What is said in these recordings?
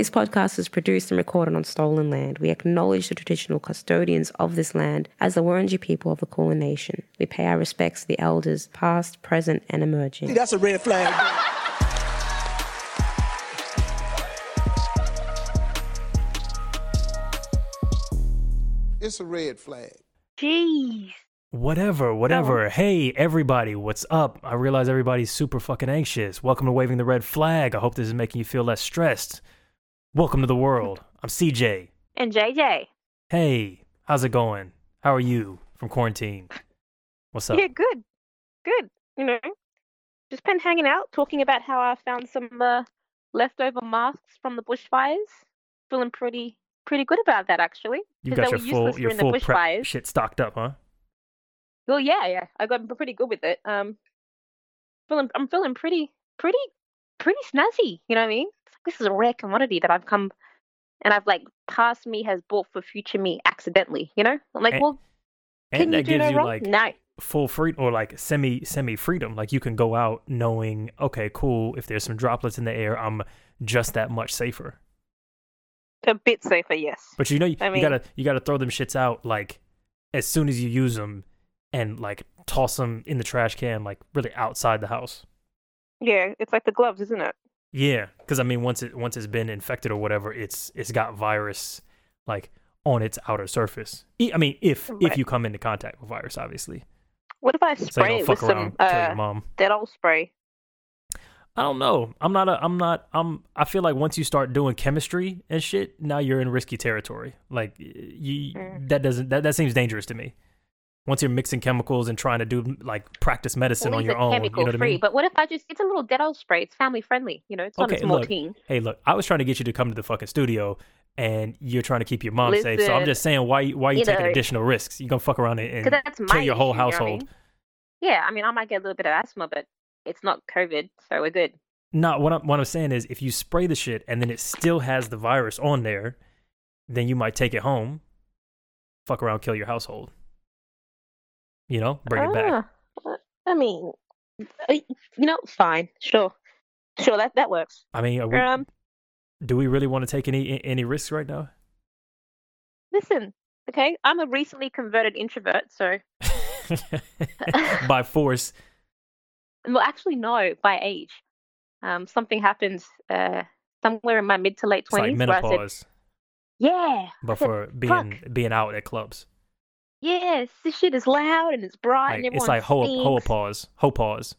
This podcast is produced and recorded on stolen land. We acknowledge the traditional custodians of this land as the Wurundjeri people of the Kulin Nation. We pay our respects to the elders, past, present, and emerging. That's a red flag. it's a red flag. Jeez. Whatever, whatever. Oh. Hey, everybody, what's up? I realize everybody's super fucking anxious. Welcome to Waving the Red Flag. I hope this is making you feel less stressed. Welcome to the world. I'm CJ. And JJ. Hey, how's it going? How are you from quarantine? What's up? Yeah, good. Good. You know, just been hanging out, talking about how I found some uh, leftover masks from the bushfires. Feeling pretty pretty good about that, actually. You got they your were full your full prep bushfires. shit stocked up, huh? Well, yeah, yeah. I got pretty good with it. Um, feeling, I'm feeling pretty, pretty, pretty snazzy. You know what I mean? This is a rare commodity that I've come, and I've like past me has bought for future me accidentally. You know? I'm like, And- well, And can you that do gives no you wrong? like no. full free or like semi semi freedom. Like you can go out knowing, okay, cool. If there's some droplets in the air, I'm just that much safer. A bit safer, yes. But you know, you, I you gotta you gotta throw them shits out like as soon as you use them, and like toss them in the trash can, like really outside the house. Yeah, it's like the gloves, isn't it? Yeah, because I mean, once it once it's been infected or whatever, it's it's got virus like on its outer surface. I mean, if if you come into contact with virus, obviously. What if I spray don't it with around, some uh, mom. Dettol spray? I don't know. I'm not a. I'm not. I'm. I feel like once you start doing chemistry and shit, now you're in risky territory. Like you, Mm. that doesn't. That that seems dangerous to me. Once you're mixing chemicals and trying to do like practice medicine on your are own, you know what I mean? But what if I just? It's a little Dettol spray. It's family friendly. You know, it's not Okay, a small look, tin. Hey, look, I was trying to get you to come to the fucking studio, and you're trying to keep your mom safe. So I'm just saying, why why you you taking know- additional risks? You're gonna fuck around and, and that's kill your whole issue, you know I household? mean? Yeah, I mean, I might get a little bit of asthma, but it's not COVID, so we're good. No, what I'm what I'm saying is, if you spray the shit and then it still has the virus on there, then you might take it home, fuck around, kill your household. You know, bring it back. Ah, I mean, uh, you know, fine, sure, sure, that that works. I mean, we, Um, do we really want to take any any risks right now? listen, okay, I'm a recently converted introvert, so By force, well, actually, no, by age. Um, something happens uh somewhere in my mid to late like twenties where I said, menopause, yeah, but I said, for being "Fuck, being out at clubs. Yes, this shit is loud and it's bright Like, and everyone it's like ho ho stinks." pause, ho pause,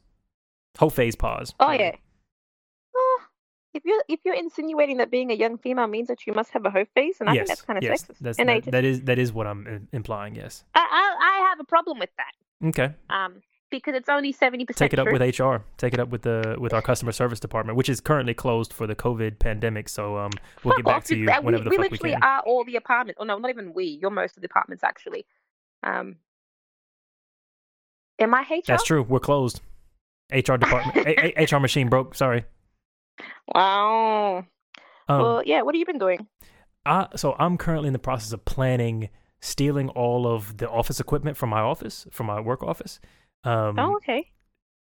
ho phase pause. Oh yeah. Oh, if you're if you're insinuating that being a young female means that you must have a hoe face, and I think that's kind of yes, sexist that's, and that, ageist. that is that is what I'm im- implying. Yes. I, I I have a problem with that. Okay. Um, because it's only seventy percent. Take it up with HR. Take it up with the with our customer service department, which is currently closed for the COVID pandemic. So um, we'll get back to you whenever we, the we fuck we literally can. are all the apartments. Oh no, not even we. You're most of the apartments actually. Um, am I HR? That's true. We're closed. HR department. a- HR machine broke. Sorry. Wow. Um, well, yeah. What have you been doing? I, so I'm currently in the process of planning stealing all of the office equipment from my office, from my work office. Um, oh, okay.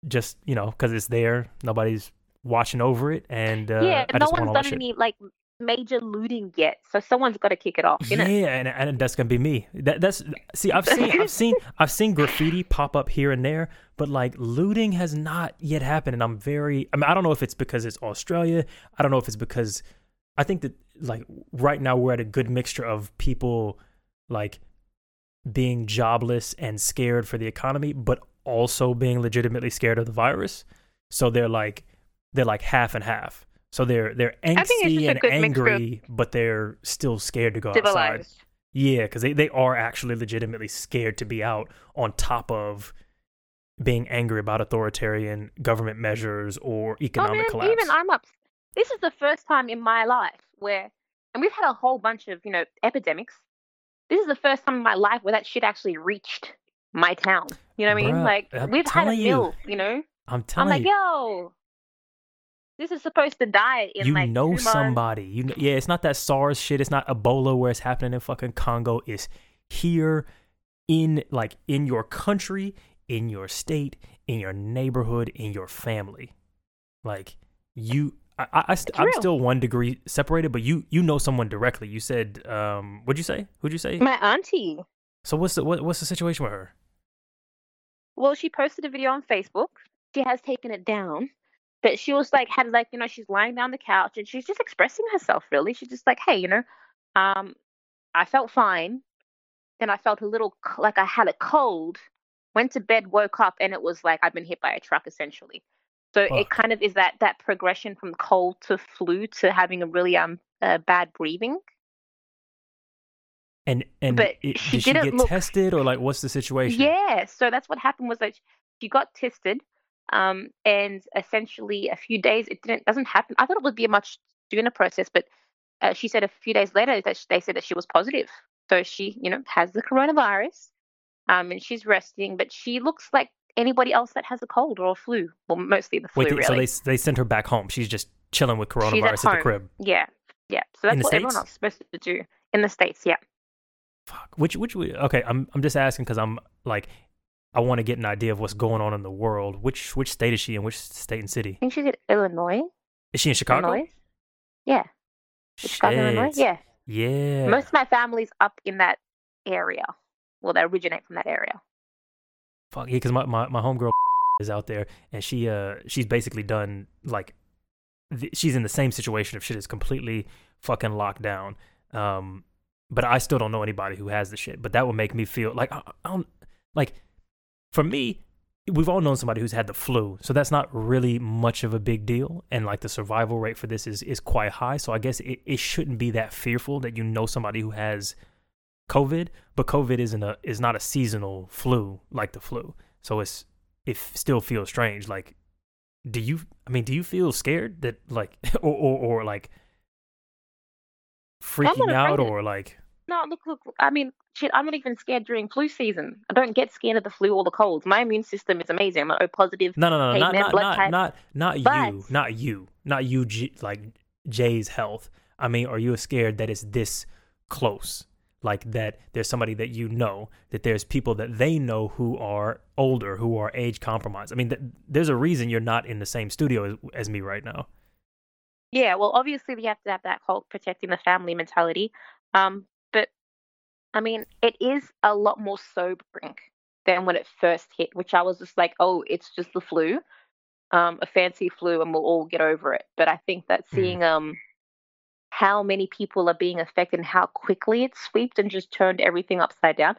just you know, because it's there, nobody's watching over it, and uh, yeah, I no one's done any like major looting yet, so someone's got to kick it off. Yeah, and, and that's gonna be me. That that's see, I've seen, I've seen, I've seen graffiti pop up here and there, but like looting has not yet happened, and I'm very. I mean, I don't know if it's because it's Australia. I don't know if it's because I think that like right now we're at a good mixture of people like being jobless and scared for the economy, but also being legitimately scared of the virus. So they're like they're like half and half. So they're they're angsty and good mixture of angry, but they're still scared to go outside. Yeah, because they, they are actually legitimately scared to be out on top of being angry about authoritarian government measures or Oh economic man, collapse. even I'm up. This is the first time in my life where, and we've had a whole bunch of you know epidemics. This is the first time in my life where that shit actually reached my town. You know what I mean? Like I'm we've had a you. mill. You know, I'm telling you I'm like, you, yo, this is supposed to die in you like know somebody. You know, yeah, it's not that SARS shit. It's not Ebola where it's happening in fucking Congo. It's here in like in your country, in your state, in your neighborhood, in your family. Like you, i, I, I st- i'm still one degree separated, but you you know someone directly. You said, um, what'd you say? Who'd you say? My auntie. So what's the what, what's the situation with her? Well, she posted a video on Facebook. She has taken it down, but she was like, had like, you know, she's lying down the couch and she's just expressing herself. Really, she's just like, hey, you know, um, I felt fine. Then I felt a little like I had a cold. Went to bed, woke up, and it was like I've been hit by a truck, essentially. So it kind of is that that progression from cold to flu to having a really um uh, bad breathing. And and But it, she did she didn't get look- tested or like what's the situation? Yeah, so that's what happened was that she got tested, um, and essentially a few days it didn't doesn't happen. I thought it would be a much sooner process, but uh, she said a few days later that they said that she was positive. So she, you know, has the coronavirus, um, and she's resting, but she looks like anybody else that has a cold or a flu. Well, mostly the flu, Wait, really. so they they sent her back home. She's just chilling with coronavirus at at, the crib. Yeah, yeah. So that's what everyone else is supposed to do in the states. Yeah. Fuck. Which which we- okay? I'm I'm just asking because I'm like I want to get an idea of what's going on in the world. Which which state is she in? Which state and city? I think she's in Illinois. Is she in Chicago? Illinois. Yeah. Chicago, Illinois. Yeah. Yeah. Most of my family's up in that area. Well, they originate from that area. Fuck yeah, because my, my my homegirl is out there and she uh she's basically done like th- she's in the same situation if shit is completely fucking locked down. Um, but I still don't know anybody who has the shit. But that would make me feel like I, I don't like for me. We've all known somebody who's had the flu, so that's not really much of a big deal. And like the survival rate for this is is quite high. So I guess it, it shouldn't be that fearful that you know somebody who has COVID, but COVID isn't a is not a seasonal flu like the flu. So it's it still feels strange. Like, do you? I mean, do you feel scared that like or or, or like freaking out or like No, look, look. I mean, shit. I'm not even scared during flu season. I don't get scared of the flu or the colds. My immune system is amazing. I'm O positive. no no no not man, not blood not, type. not not you not you not you G, like Jay's health. I mean, are you scared that it's this close? Like that there's somebody that you know, that there's people that they know who are older, who are age compromised. I mean, th- there's a reason you're not in the same studio as, as me right now. Yeah, well, obviously we have to have that whole protecting the family mentality. Um, but I mean, it is a lot more sobering than when it first hit, which I was just like, oh, it's just the flu, um, a fancy flu, and we'll all get over it. But I think that Mhm. seeing um how many people are being affected and how quickly it swept and just turned everything upside down,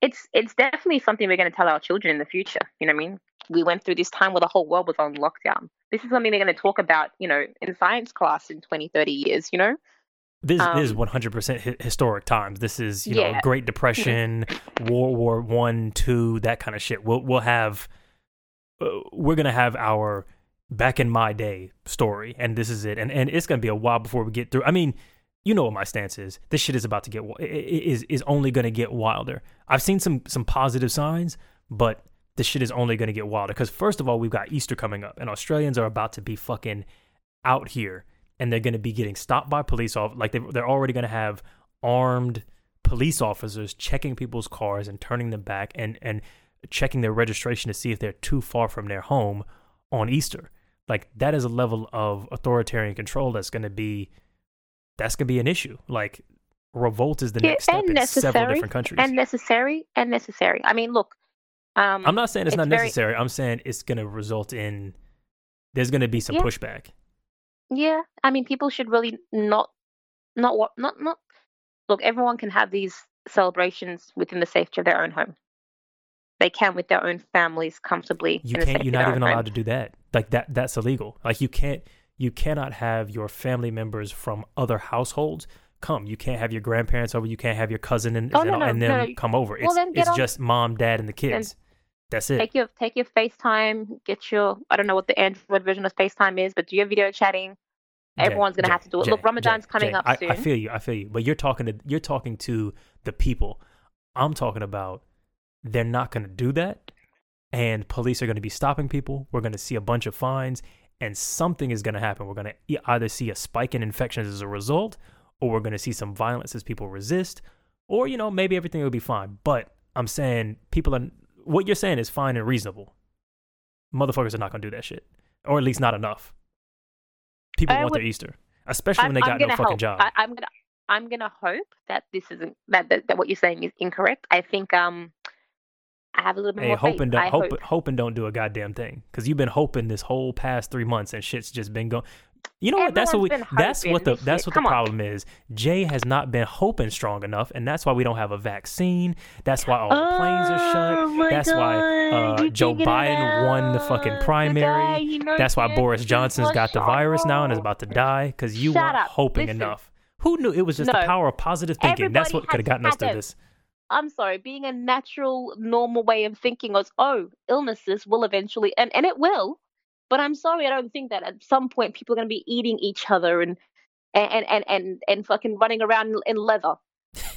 it's it's definitely something we're going to tell our children in the future. You know what I mean? We went through this time where the whole world was on lockdown. This is something they're going to talk about, you know, in science class in 20, 30 years, you know? This is Um, 100% hi- historic times. This is, you know, Great Depression, World War One, Two, that kind of shit. We'll we'll have, uh, we're gonna have our back in my day story, and this is it. And and it's gonna be a while before we get through. I mean, you know what my stance is. This shit is about to get is is only gonna get wilder. I've seen some some positive signs, but this shit is only gonna get wilder. Because first of all, we've got Easter coming up, and Australians are about to be fucking out here and they're going to be getting stopped by police off like they they're already going to have armed police officers checking people's cars and turning them back and and checking their registration to see if they're too far from their home on Easter. Like that is a level of authoritarian control that's going to be that's going to be an issue. Like revolt is the Yeah, next step in several different countries. And necessary and necessary. I mean, look, um, I'm not saying it's, it's not very- necessary. I'm saying it's going to result in there's going to be some Yeah. pushback. Yeah, I mean, people should really not, not what, not not. Look, everyone can have these celebrations within the safety of their own home. They can with their own families comfortably. you can't you're not even home. allowed to do that like that that's illegal like you can't you cannot have your family members from other households come you can't have your grandparents over you can't have your cousin and, Oh, and, no, no, and no, them come over Well, it's, it's just mom dad and the kids that's it Take your take your FaceTime. Get your I don't know what the Android version of FaceTime is, but do your video chatting. Everyone's gonna have to do it. Look, Ramadan's coming up I, soon. I feel you i feel you but you're talking to you're talking to the people i'm talking about they're not going to do that and police are going to be stopping people we're going to see a bunch of fines and something is going to happen we're going to either see a spike in infections as a result or we're going to see some violence as people resist or you know maybe everything will be fine but i'm saying people are what you're saying is fine and reasonable motherfuckers are not going to do that shit or at least not enough people I want would- their Easter, especially when they got no gonna fucking job. I, I'm gonna I'm gonna hope that this isn't that, that that what you're saying is incorrect. I think um I have a little bit Hey, more hope faith. and don't I hope, hope. hope and don't do a goddamn thing because you've been hoping this whole past three months and shit's just been going. You know what? That's what we. That's what the. That's Shit, what the come on. problem is. Jay has not been hoping strong enough, and that's why we don't have a vaccine. That's why all the planes are shut. Oh That's why uh, Joe Biden won the fucking The primary. he knows That's why Boris Johnson's got the virus now and is about to die because you Shut weren't up. hoping Listen. enough. Who knew it was just the power of positive thinking? That's what could have gotten us through this. I'm sorry, being a natural, normal way of thinking was, oh, illnesses will eventually, and, and it will. But I'm sorry, I don't think that at some point people are going to be eating each other and and and and, and fucking running around in- leather.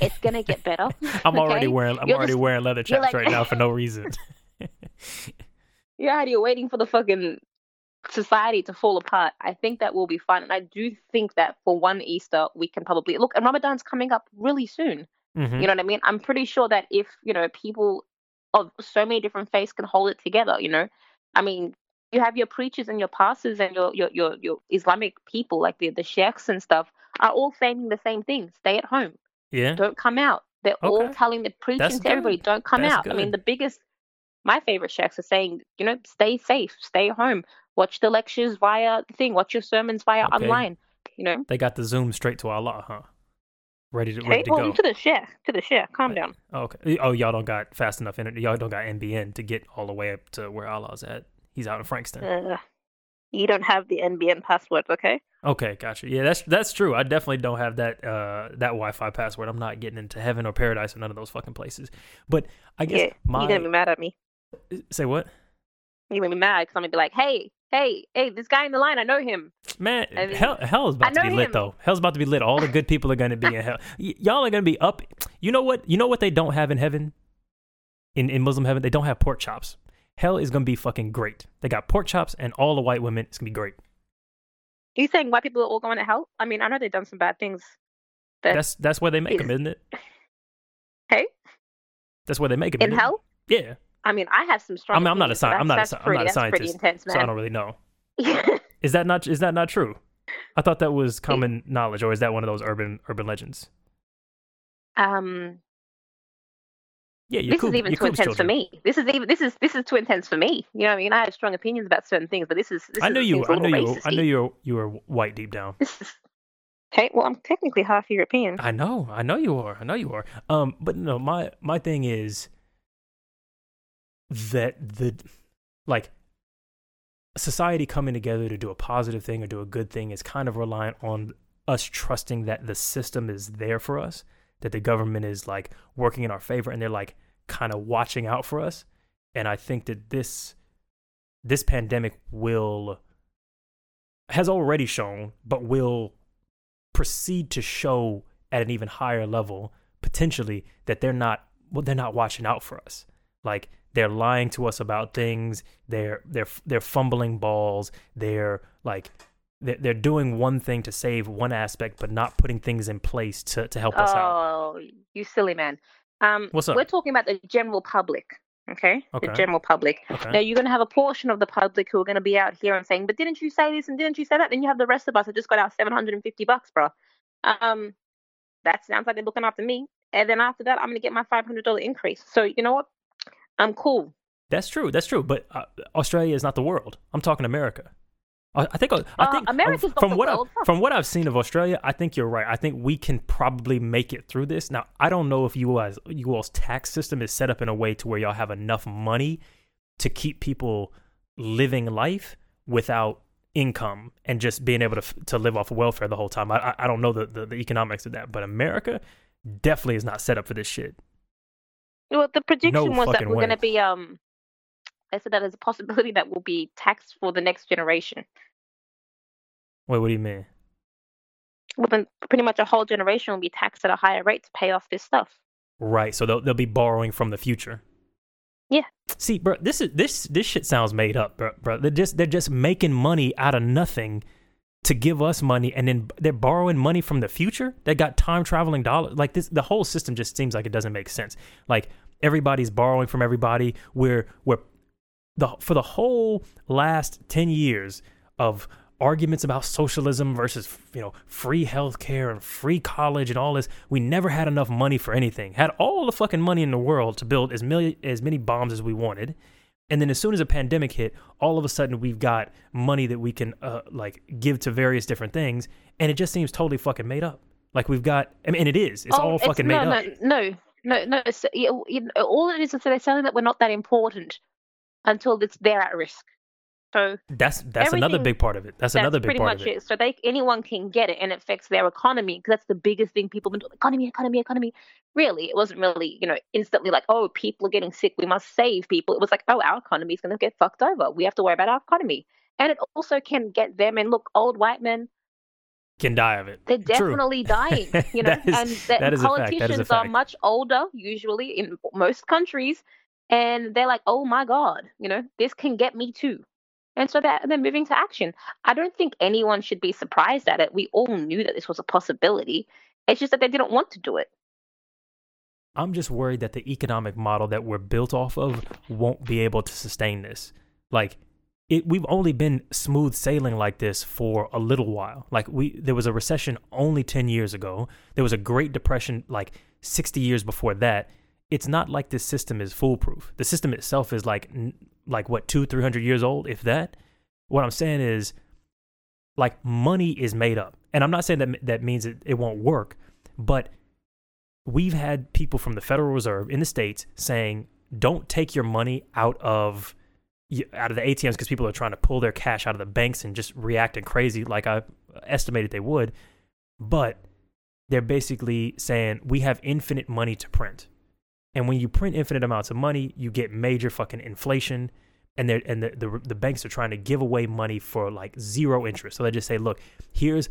It's going to get better. I'm already wearing. I'm You're already just- wearing leather chaps like- right now for no reason. You're out here waiting for the fucking society to fall apart. I think that will be fun. And I do think that for one Easter, we can probably look, and Ramadan's coming up really soon. Mhm. You know what I mean? I'm pretty sure that if, you know, people of so many different faiths can hold it together, you know, I mean, you have your preachers and your pastors and your your your, your Islamic people, like the, the sheikhs and stuff, are all saying the same thing stay at home, Yeah. don't come out. They're all Okay. telling the preaching That's to everybody, don't come That's out. I mean, the biggest, my favorite sheikhs are saying, you know, stay safe, stay home, watch the lectures via the thing, watch your sermons via Okay. online, you know. They got the zoom straight to Allah, huh? Ready to ready to well, go. to the sheikh, to the sheikh, calm down. Oh, okay. Oh, y'all don't got fast enough internet. Y'all don't got NBN to get all the way up to where Allah's at. He's out in Frankston. Uh, you don't have the NBN password, okay? Okay, gotcha. Yeah, that's that's true. I definitely don't have that uh that Wi-Fi password. I'm not getting into heaven or paradise or none of those fucking places. But I guess yeah, my you're gonna be mad at me. say what? You're gonna be mad because I'm gonna be like, hey, hey, hey, this guy in the line, I know him. Man, I mean, hell, hell is about to be know lit him. though. Hell's about to be lit. All the good people are going to be in hell. Y- y'all are going to be up. You know what? You know what they don't have in heaven? In in Muslim heaven, they don't have pork chops. Hell is going to be fucking great. They got pork chops and all the white women. It's going to be great. you saying white people are all going to hell? I mean, I know they've done some bad things. That's that's where they make is- them, isn't it? hey, That's where they make them. in hell? Yeah. I mean, I have some strong. I mean, I'm not a opinions, but sci- I'm not a that's I'm not a pretty- pretty scientist, intense, So I don't really know. Is that not is that not true? I thought that was common knowledge, or is that one of those urban urban legends? um, Yeah, this Coop- is even too intense children. for me. This is even this is this is too intense for me. You know what I mean? I have strong opinions about certain things, but this is this I is knew you. I little you. I racist-y. you. You were white deep down. Is okay. Well, I'm technically half European. I know, I know you are. I know you are. Um, but no, my my thing is that the like society coming together to do a positive thing or do a good thing is kind of reliant on us trusting that the system is there for us, that the government is like working in our favor and they're like kind of watching out for us. And I think that this this pandemic will has already shown, but will proceed to show at an even higher level potentially that they're not well they're not watching out for us. Like they're lying to us about things. They're they're they're fumbling balls. They're like they're, they're doing one thing to save one aspect but not putting things in place to, to help us out Oh, you silly man. Um, What's up? We're talking about the general public, okay? Okay. The general public. okay Now you're going to have a portion of the public who are going to be out here and saying, "But didn't you say this and didn't you say that?" Then you have the rest of us that just got our 750 bucks, bro. Um, that sounds like they're looking after me. And then after that, I'm going to get my $500 increase. So you know what? I'm cool. that's true that's true but uh, australia is not the world i'm talking america I I think I Uh, think America's not from what world. I've, from what I've seen of Australia, I think you're right. I think we can probably make it through this. Now, I don't know if you guys you all's tax system is set up in a way to where y'all have enough money to keep people living life without income and just being able to to live off of welfare the whole time. I I, I don't know the, the the economics of that, but America definitely is not set up for this shit. Well, the prediction was that we're going to be um. They said that there's a possibility that we'll be taxed for the next generation. Wait, what do you mean? Well, then pretty much a whole generation will be taxed at a higher rate to pay off this stuff. Right. So they'll they'll be borrowing from the future. Yeah. See, bro, this is this this shit sounds made up, bro. bro. They're just they're just making money out of nothing to give us money, and then they're borrowing money from the future. They got time traveling dollars. Like this, the whole system just seems like it doesn't make sense. Like everybody's borrowing from everybody. We're we're the for the whole last ten years of arguments about socialism versus you know free healthcare and free college and all this. We never had enough money for anything. Had all the fucking money in the world to build as many as many bombs as we wanted. And then as soon as a pandemic hit, all of a sudden we've got money that we can uh, like give to various different things, and it just seems totally fucking made up. Like we've got, I mean, and it is. It's Oh, all fucking made no, up. No, no, no, no. It's, all it is is that they're saying that we're not that important until it's they're at risk. So That's that's another big part of it. That's, that's another big pretty part much of it. it. So they anyone can get it, and it affects their economy because that's the biggest thing people have been doing. Economy, economy, economy. Really, it wasn't really you know instantly like oh people are getting sick, we must save people. It was like oh our economy is going to get fucked over. We have to worry about our economy, and it also can get them. And look, old white men Can die of it. they're True. definitely dying, you know, That is- and that that is a fact. That is a politicians are much older, usually in most countries, and they're like, oh my god, you know, this can get me too, and so they're they're moving to action. I don't think anyone should be surprised at it. We all knew that this was a possibility. It's just that they didn't want to do it. I'm just worried that the economic model that we're built off of won't be able to sustain this. Like it we've only been smooth sailing like this for a little while. Like we there was a recession only 10 years ago. There was a great depression like 60 years before that. It's not like this system is foolproof. The system itself is like like what 2 300 years old if that. What I'm saying is like money is made up. And I'm not saying that that means it, it won't work, but we've had people from the Federal Reserve in the states saying, "Don't take your money out of out of the ATMs because people are trying to pull their cash out of the banks and just reacting crazy like I estimated they would." But they're basically saying we have infinite money to print, and when you print infinite amounts of money, you get major fucking inflation. And and the, the the banks are trying to give away money for like zero interest. So they just say, look, here's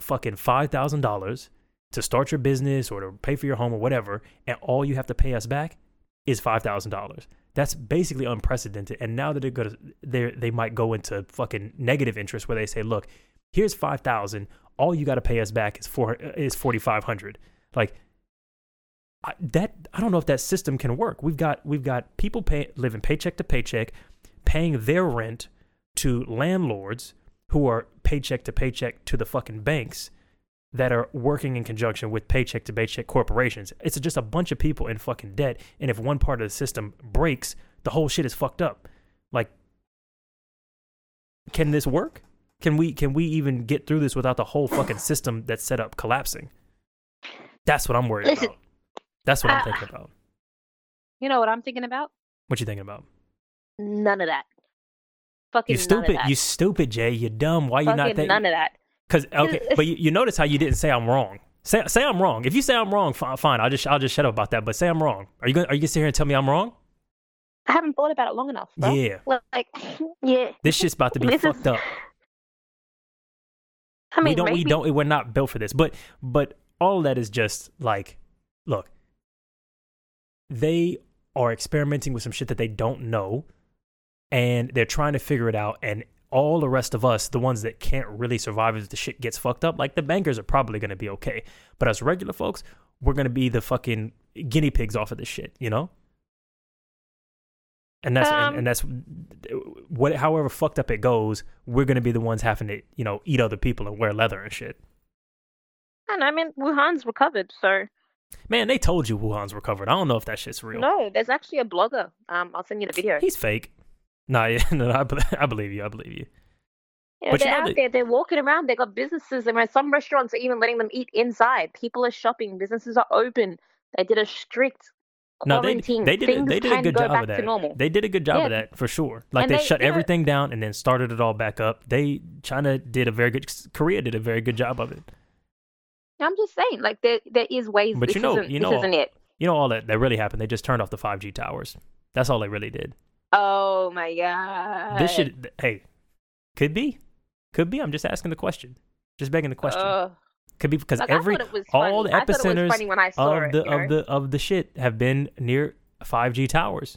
fucking five thousand dollars to start your business or to pay for your home or whatever, and all you have to pay us back is five thousand dollars. That's basically unprecedented. And now that they're gonna, they they might go into fucking negative interest where they say, look, here's five thousand. All you got to pay us back is four is forty five hundred. Like I, that, I don't know if that system can work. We've got we've got people pay, living paycheck to paycheck, paying their rent to landlords who are paycheck to paycheck to the fucking banks that are working in conjunction with paycheck to paycheck corporations. It's just a bunch of people in fucking debt. And if one part of the system breaks, the whole shit is fucked up. Like, can this work? Can we can we even get through this without the whole fucking system that's set up collapsing? That's what I'm worried Listen, about. That's what I'm uh, thinking about. You know what I'm thinking about? What you thinking about? None of that. Fucking You none of stupid. that. You stupid, Jay. You dumb. Why you Fucking not thinking? none of that. Because okay, but you, you notice how you didn't say I'm wrong. Say say I'm wrong. If you say I'm wrong, fine. fine I'll just I'll just shut up about that. But say I'm wrong. Are you gonna are you gonna sit here and tell me I'm wrong? I haven't thought about it long enough. Bro. Yeah. Like, yeah. This shit's about to be This is- fucked up. I mean, we don't maybe, we don't we're not built for this. But but all of that is just like, look, they are experimenting with some shit that they don't know, and they're trying to figure it out. And all the rest of us, the ones that can't really survive if the shit gets fucked up, like the bankers are probably gonna be okay. But us regular folks, we're gonna be the fucking guinea pigs off of this shit, you know. And that's Um, and, and that's what however fucked up it goes, we're gonna be the ones having to, you know, eat other people and wear leather and shit. And I mean, Wuhan's recovered, so Man, they told you Wuhan's recovered. I don't know if that shit's real. no. There's actually a blogger. Um, I'll send you the video. He's fake. Nah, yeah, no, I, I believe you. I believe you. Yeah, but they're out that- there. They're walking around. They've got businesses. and some restaurants are even letting them eat inside. People are shopping. Businesses are open. They did a strict No, they quarantine. they did Things they did a good go job of that. They did a good job of that for sure. Like And they, they- shut you know- everything down and then started it all back up. They China did a very good. Korea did a very good job of it. I'm just saying, like there there is ways. But this you know- isn't, you know- isn't it. You know all that that really happened. They just turned off the 5G towers. That's all they really did. Oh my god. This should hey, could be, could be. I'm just asking the question, just begging the question. Ugh. could be because Like, every all the I thought it was epicenters funny when I saw of it. the you know? of the of the shit have been near 5G towers,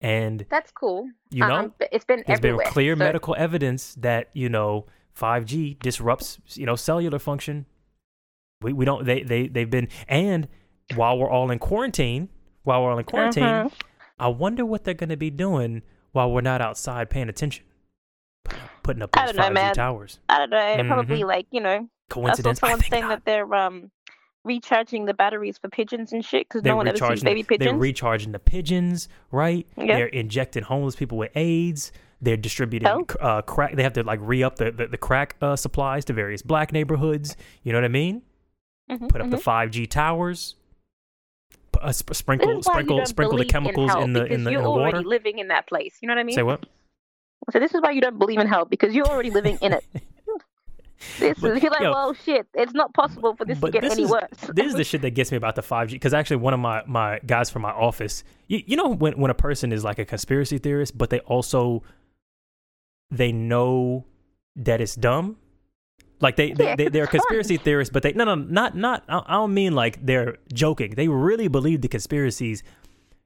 and That's cool. you know Um, it's been there's been clear so- medical evidence that you know 5G disrupts you know cellular function. We we don't they they they've been and while we're all in quarantine, while we're all in quarantine, Mhm. I wonder what they're going to be doing while we're not outside paying attention. putting up those know, 5G towers. I don't know. Mhm. Probably like you know. I saw Coincidence? I saying not. that they're um recharging the batteries for pigeons and shit because no one ever sees baby pigeons. They're recharging the pigeons, right? Yeah. They're injecting homeless people with AIDS. They're distributing Oh. uh, crack. They have to like re up the, the, the crack uh, supplies to various black neighborhoods. You know what I mean? Mhm, Put up the mhm. 5G towers. P- Uh, sp- sprinkle, is why you sprinkle, sprinkle the believe in chemicals in the in the, you're the already water. living in that place. You know what I mean? Say what? So this is why you don't believe in hell because you're already living in it. This But, is you're like, yo, well, shit. It's not possible for this to get this any is- worse. this is the shit that gets me about the 5G because actually one of my my guys from my office you, you know when when a person is like a conspiracy theorist but they also they know that it's dumb like they, they, they they're a it's fun. conspiracy theorists but they no no not not I don't mean like they're joking they really believe the conspiracies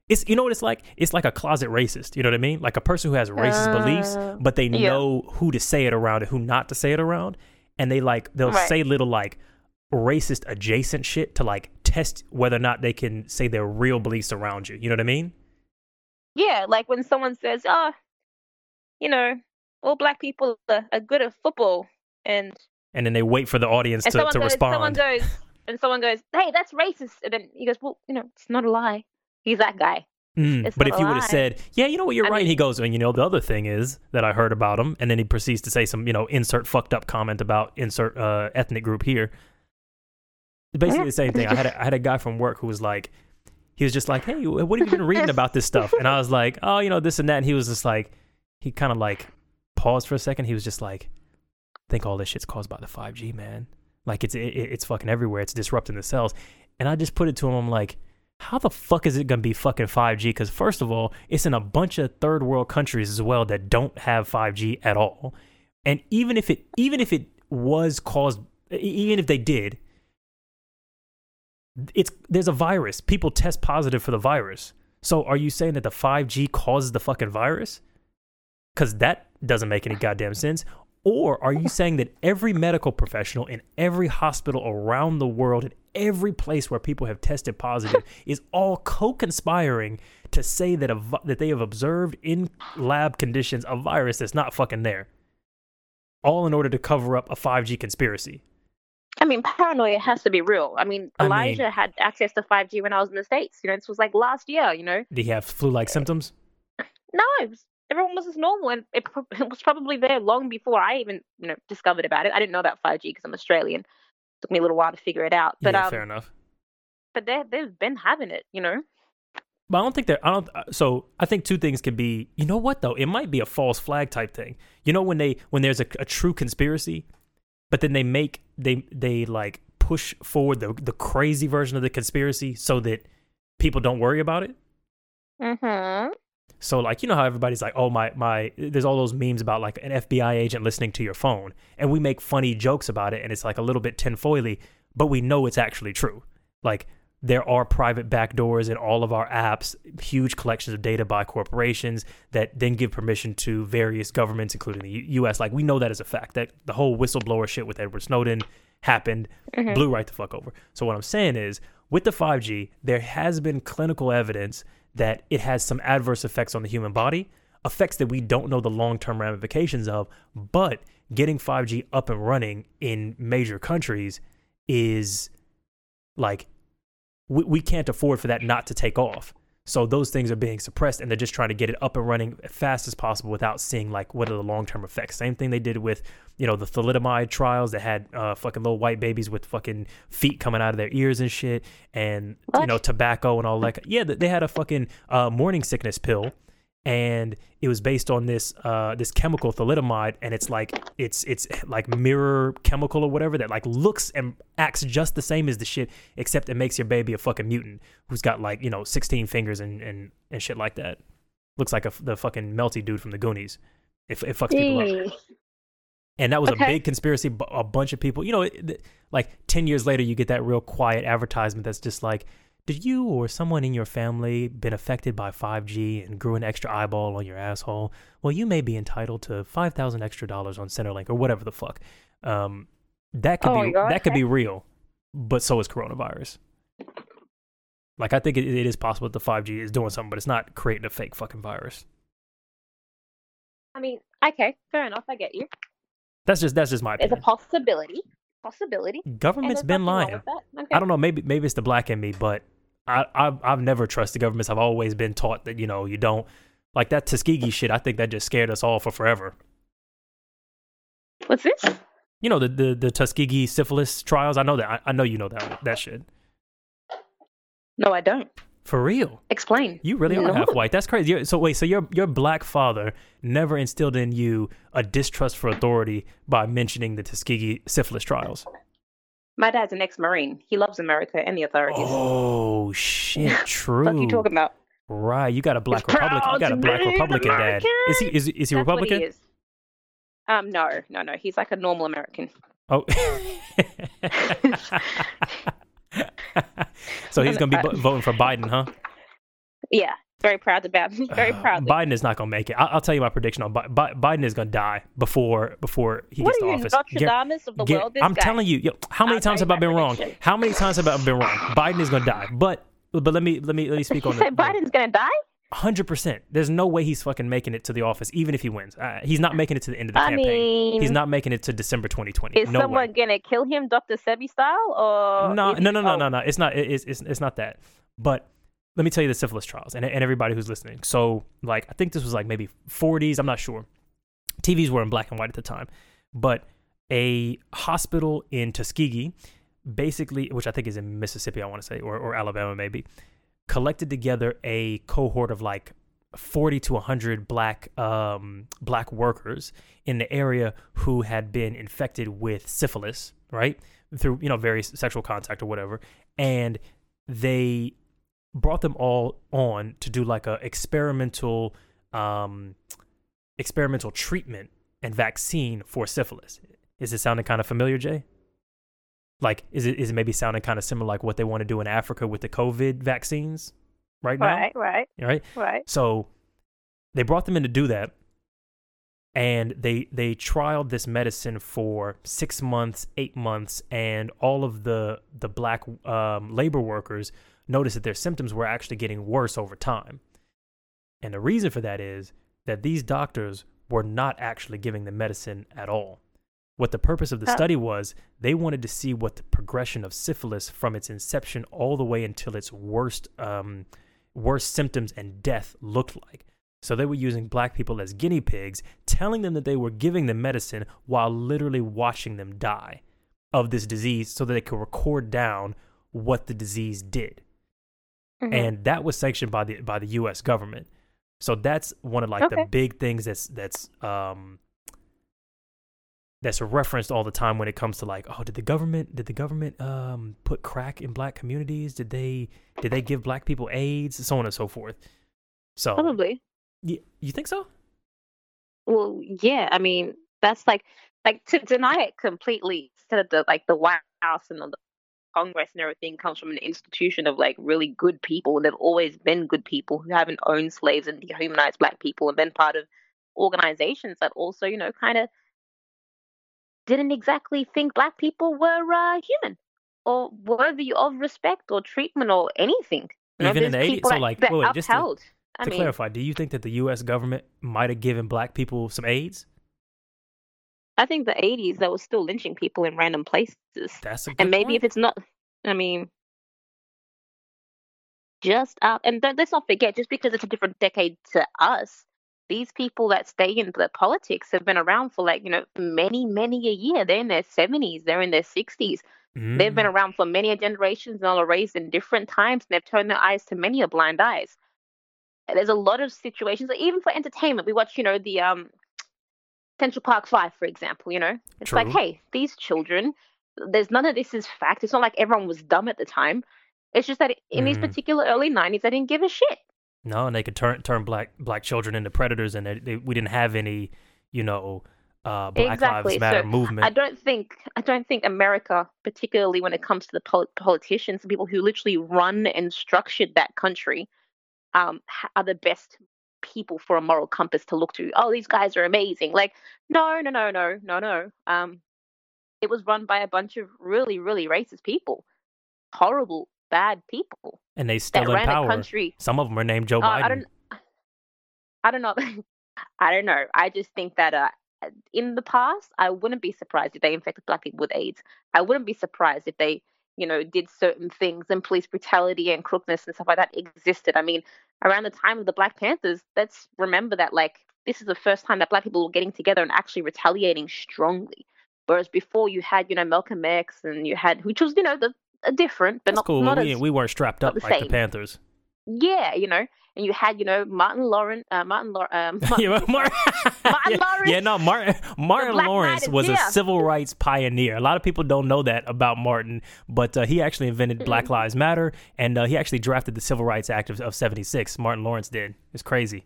it's you know what it's like it's like a closet racist you know what I mean like a person who has racist beliefs Uh, but they yeah. know who to say it around and who not to say it around and they like they'll Right. say little like racist adjacent shit to like test whether or not they can say their real beliefs around you. You know what I mean? Yeah, like when someone says, "Oh, you know, all black people are, are good at football," and And then they wait for the audience and to, someone to goes, someone respond. goes, and someone goes, "Hey, that's racist," and then he goes, "Well, you know, it's not a lie. He's that guy." Mm, But if you would have said, "Yeah, you know what, you're I right," mean- he goes, "And you know, the other thing is that I heard about him," and then he proceeds to say some, you know, insert fucked up comment about insert uh, ethnic group here. Basically the same thing. I had a, I had a guy from work who was like, he was just like, "Hey, what have you been reading about this stuff?" And I was like, "Oh, you know, this and that." And he was just like, he kind of like paused for a second. He was just like, "I think all this shit's caused by the 5G, man. Like it's it, it's fucking everywhere. It's disrupting the cells." And I just put it to him. I'm like, how the fuck is it gonna be fucking 5G? Because first of all, it's in a bunch of third world countries as well that don't have 5G at all. And even if it even if it was caused, even if they did, it's there's a virus. People test positive for the virus. So are you saying that the 5G causes the fucking virus? Because that doesn't make any goddamn sense. Or are you saying that every medical professional in every hospital around the world, in every place where people have tested positive, is all co-conspiring to say that a that they have observed in lab conditions a virus that's not fucking there, all in order to cover up a 5G conspiracy? I mean, paranoia has to be real. I mean, I mean- Elijah had access to 5G when I was in the States. You know, this was like last year, you know? did he have flu-like uh, symptoms? No, everyone was as normal, and it, it was probably there long before I even, you know, discovered about it. I didn't know about 5G because I'm Australian. It took me a little while to figure it out. But, yeah, um, fair enough. but they, they've been having it, you know? But I don't think that I don't. uh, So I think two things could be. You know what though? It might be a false flag type thing. You know when they when there's a, a true conspiracy, but then they make they they like push forward the the crazy version of the conspiracy so that people don't worry about it. Mm-hmm. So like you know how everybody's like, oh my my, there's all those memes about like an FBI agent listening to your phone, and we make funny jokes about it, and it's like a little bit tinfoily, but we know it's actually true. Like there are private backdoors in all of our apps, huge collections of data by corporations that then give permission to various governments, including the U- U.S. Like we know that as a fact that the whole whistleblower shit with Edward Snowden happened, mm-hmm. blew right the fuck over. So what I'm saying is, with the 5G, there has been clinical evidence that it has some adverse effects on the human body, effects that we don't know the long-term ramifications of, but getting 5G up and running in major countries is like we, we can't afford for that not to take off. So those things are being suppressed and they're just trying to get it up and running as fast as possible without seeing like what are the long term effects. Same thing they did with, you know, the thalidomide trials that had uh, fucking little white babies with fucking feet coming out of their ears and shit and you know, tobacco and all that. Yeah, they had a fucking uh, morning sickness pill and it was based on this uh this chemical thalidomide and it's like it's it's like mirror chemical or whatever that like looks and acts just the same as the shit except it makes your baby a fucking mutant who's got like you know 16 fingers and and, and shit like that. Looks like a, the fucking melty dude from the goonies. It, it fucks people up. And that was a big conspiracy a bunch of people you know like 10 years later you get that real quiet advertisement that's just like did you or someone in your family been affected by 5G and grew an extra eyeball on your asshole? Well, you may be entitled to 5,000 extra dollars on Centrelink or whatever the fuck. Um, that could Oh be that could be real, but so is coronavirus. Like I think it, it is possible that the 5G is doing something, but it's not creating a fake fucking virus. I mean, okay, fair enough. I get you. That's just that's just my Opinion. It's a possibility. Possibility. Government's been lying. Okay. I don't know. Maybe maybe it's the black in me, but I I've, I've never trusted governments. I've always been taught that you know you don't like that Tuskegee shit. I think that just scared us all for forever. What's this? You know the the, the Tuskegee syphilis trials. I know that. I, I know you know that that shit No, I don't. for real. Explain. You really are No. half white. That's crazy. You're- so wait, so your your black father never instilled in you a distrust for authority by mentioning the Tuskegee syphilis trials. My dad's an ex-marine. He loves America and the authorities. Oh shit! True. What are you talking about? Right, you got a black Republican. You got a black Republican dad. Is he is, is he That's Republican? he is. Um, no, no, no. He's like a normal American. Oh. so he's gonna be vo- voting for Biden, huh? Yeah, very proud about. Very Uh, proud. Biden is not gonna make it. I- I'll tell you my prediction on Bi- Bi- Biden is gonna die before before he What gets are to you, office. Gar- Nostradamus of the Gar- world? This I'm guy? telling you, yo, how many I'll times have I been my wrong? How many times have I been wrong? Biden is gonna die, but but let me let me let me speak You on say the Biden's gonna die? hundred percent. There's no way he's fucking making it to the office, even if he wins. Uh, he's not making it to the end of the I campaign. mean, he's not making it to December 2020. Is no someone way. gonna kill him, Dr. Sebi style, or No, no, no, no, oh, no, no. It's not. it- It's, it's it's not that. But let me tell you the syphilis trials and and everybody who's listening. So like I think this was like maybe 40s. I'm not sure. TVs were in black and white at the time, but a hospital in Tuskegee, basically, which I think is in Mississippi, I want to say, or or Alabama maybe, collected together a cohort of like 40 to 100 black um, black workers in the area who had been infected with syphilis, right? Through you know various sexual contact or whatever, and they brought them all on to do like a experimental um, experimental treatment and vaccine for syphilis. Is it sounding kind of familiar, Jay? Like, is it is it maybe sounding kind of similar like what they want to do in Africa with the COVID vaccines right now? Right, right, Right. right. So they brought them in to do that, and they they trialed this medicine for six months, eight months, and all of the the black um, labor workers noticed that their symptoms were actually getting worse over time. And the reason for that is that these doctors were not actually giving the medicine at all. What the purpose of the Uh. study was, they wanted to see what the progression of syphilis from its inception all the way until its worst um, worst symptoms and death looked like. So they were using black people as guinea pigs, telling them that they were giving them medicine while literally watching them die of this disease so that they could record down what the disease did. Mhm. And that was sanctioned by the by the US government. So that's one of like the big things that's that's um that's referenced all the time when it comes to like, oh, did the government did the government um put crack in black communities? Did they did they give black people AIDS? So on and so forth. So Probably. you, you think so? Well, yeah. I mean, that's like like to deny it completely. Instead of the like the White House and the Congress and everything comes from an institution of like really good people, and they've always been good people who haven't owned slaves and dehumanized black people, and been part of organizations that also, you know, kind of didn't exactly think black people were uh, human or worthy of respect or treatment or anything. You know, Even in there's the 80s? So, like, that wait, wait, just to- upheld. I to mean, clarify, do you think that the US government might have given black people some AIDS? I think the 80s they were still lynching people in random places. That's a good and maybe point. if it's not, I mean, just up. And let's not forget, just because it's a different decade to us, these people that stay in the politics have been around for like you know many, many a year. They're in their 70s, they're in their 60s. They've been Mm. around for many a generations and all are raised in different times, and they've turned their eyes to many a blind eyes. There's a lot of situations, like, even for entertainment. We watch, you know, the um, Central Park Five, for example. You know, it's like, hey, these children. There's none of this is fact. It's not like everyone was dumb at the time. It's just that in these Mm. particular early 90s, they didn't give a shit. No, and they could turn turn black black children into predators, and they, they, we didn't have any, you know, uh, Black Exactly. Lives Matter So, movement. I don't think I don't think America, particularly when it comes to the pol- politicians, the people who literally run and structured that country, um, ha- are the best people for a moral compass to look to. Oh, these guys are amazing. Like, no, no, no, no, no, no. Um, it was run by a bunch of really, really racist people, horrible, bad people and they still in ran power. country. Some of them are named Joe Uh, Biden. I don't. I don't know. I don't know. I just think that uh, in the past, I wouldn't be surprised if they infected black people with AIDS. I wouldn't be surprised if they, you know, did certain things and police brutality and crookedness and stuff like that existed. I mean, around the time of the Black Panthers, let's remember that like this is the first time that black people were getting together and actually retaliating strongly. Whereas before you had, you know, Malcolm X and you had, which was, you know, the different, but That's not, cool. not we, as, we weren't strapped up like the. Panthers. Yeah, you know, and you had, you know, Martin Lawrence, uh, Martin, Law- um, yeah, Mar- Martin yeah, Lawrence. yeah, no, Martin Martin Lawrence was a civil rights pioneer. A lot of people don't know that about Martin, but uh, he actually invented Black Lives Matter, and uh, he actually drafted the Civil Rights Act of, of '76. Martin Lawrence did. It's crazy.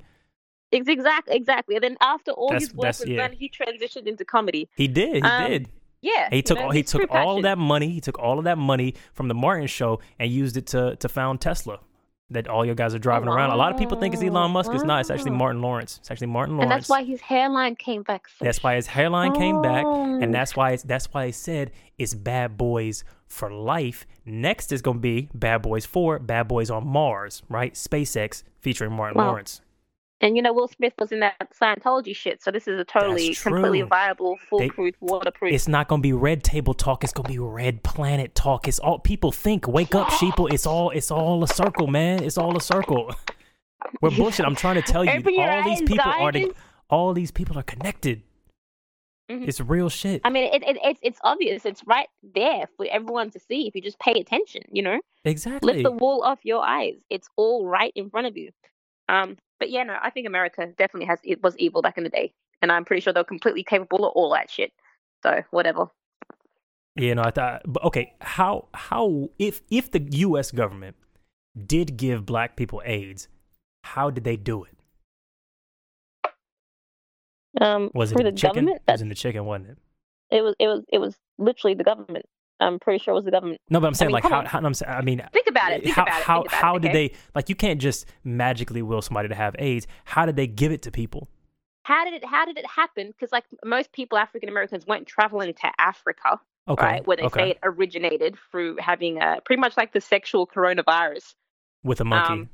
Ex- exactly, exactly. And then after all That's- his work was yeah. done, he transitioned into comedy. He did. He Um, did. Yeah, He took know, all, he took all passion. that money. He took all of that money from the Martin show and used it to to found Tesla. That all you guys are oh, driving around. A lot of people think it's Elon Musk. It's not. It's actually. Martin Lawrence. It's actually Martin Lawrence. and that's why his hairline came back. So That's why his hairline came back, Oh. and that's why it's, that's why they said it's Bad Boys for life. Next is gonna be Bad Boys Four, Bad Boys on Mars, right? SpaceX featuring Martin Wow. Lawrence. And you know, Will Smith was in that Scientology shit, so this is a totally, completely viable, They- foolproof, waterproof. It's not gonna be Red Table Talk. It's gonna be Red Planet Talk. It's all people think. Wake up, sheeple. It's all it's all a circle, man. It's all a circle. We're bullshit. I'm trying to tell you, Open all these people are the, all these people are connected. Mhm. It's real shit. I mean, it, it, it's it's obvious. It's right there for everyone to see if you just pay attention. You know, Exactly. lift the wool off your eyes. It's all right in front of you. Um, but yeah, no, I think America definitely has it was evil back in the day, and I'm pretty sure they're completely capable of all that shit. So whatever. Yeah, no, I thought. But okay, how how if if the U.S. government did give black people AIDS, how did they do it? Um, Was it for the the chicken? government? It was That's, in the chicken, wasn't it? it was it was it was literally the government. I'm pretty sure it was the government. No, but I'm saying mean, like how, how I'm saying, I mean Think about it. Think how about it. how about how it, did okay? they like you can't just magically will somebody to have AIDS. How did they give it to people? How did it? How did it happen? Because like most people, African Americans weren't traveling to Africa, Okay. right? Where they okay. say it originated through having a pretty much like the sexual coronavirus with a monkey um,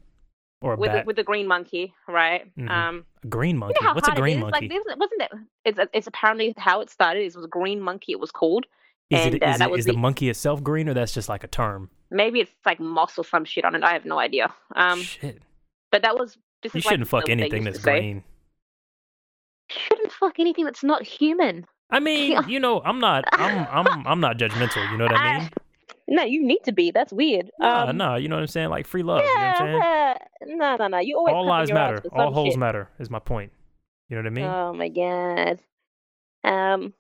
or a with the, bat. with the green monkey, right? Mhm. Um, a green monkey. you know What's a green monkey? Like, wasn't it? It's it's apparently how it started. It was a green monkey. It was called. Is and, it uh, is, that it, was is the the- monkey itself green or that's just like a term? Maybe it's like moss or some shit on it. I have no idea. Um, Shit. but that was. This You shouldn't fuck anything that's green. Shouldn't fuck anything that's not human. I mean, you know, I'm not I'm I'm I'm not judgmental, you know what I mean? No, you need to be. That's weird. Nah, um, nah, you know what I'm saying? Like free love, you know what I'm saying? yeah, no, no, no. You always All lives matter. All holes shit. matter is my point. You know what I mean? Oh my god. Um,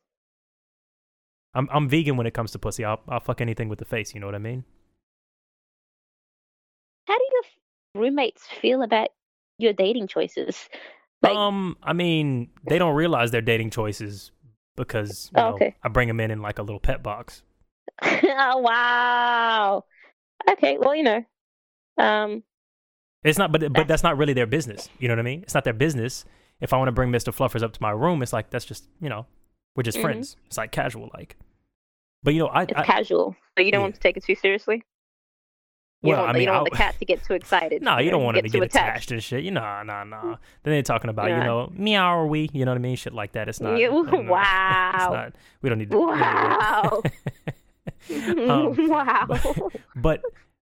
I'm I'm vegan when it comes to pussy. I'll I'll fuck anything with the face, you know what I mean? how do your roommates feel about your dating choices? Like, um, I mean, they don't realize their dating choices because you Oh, know, okay. I bring them in in like a little pet box. oh wow. Okay, well you know, um, It's not, but but that's not really their business. You know what I mean? It's not their business. If I want to bring Mister Fluffers up to my room, it's like that's just you know we're just Mhm. friends. It's like casual, like. But you know, I, it's I casual, so you don't yeah. want to take it too seriously. You Well, don't, I you don't I- want the cat to get too excited. No, you don't want him to get attached. and shit. You know, nah, nah, nah. Then they're talking about, you know, meow or we, you know what I mean? Shit like that. It's not. You- know, It's wow. not. We don't need to. we don't need Wow. Um, wow. but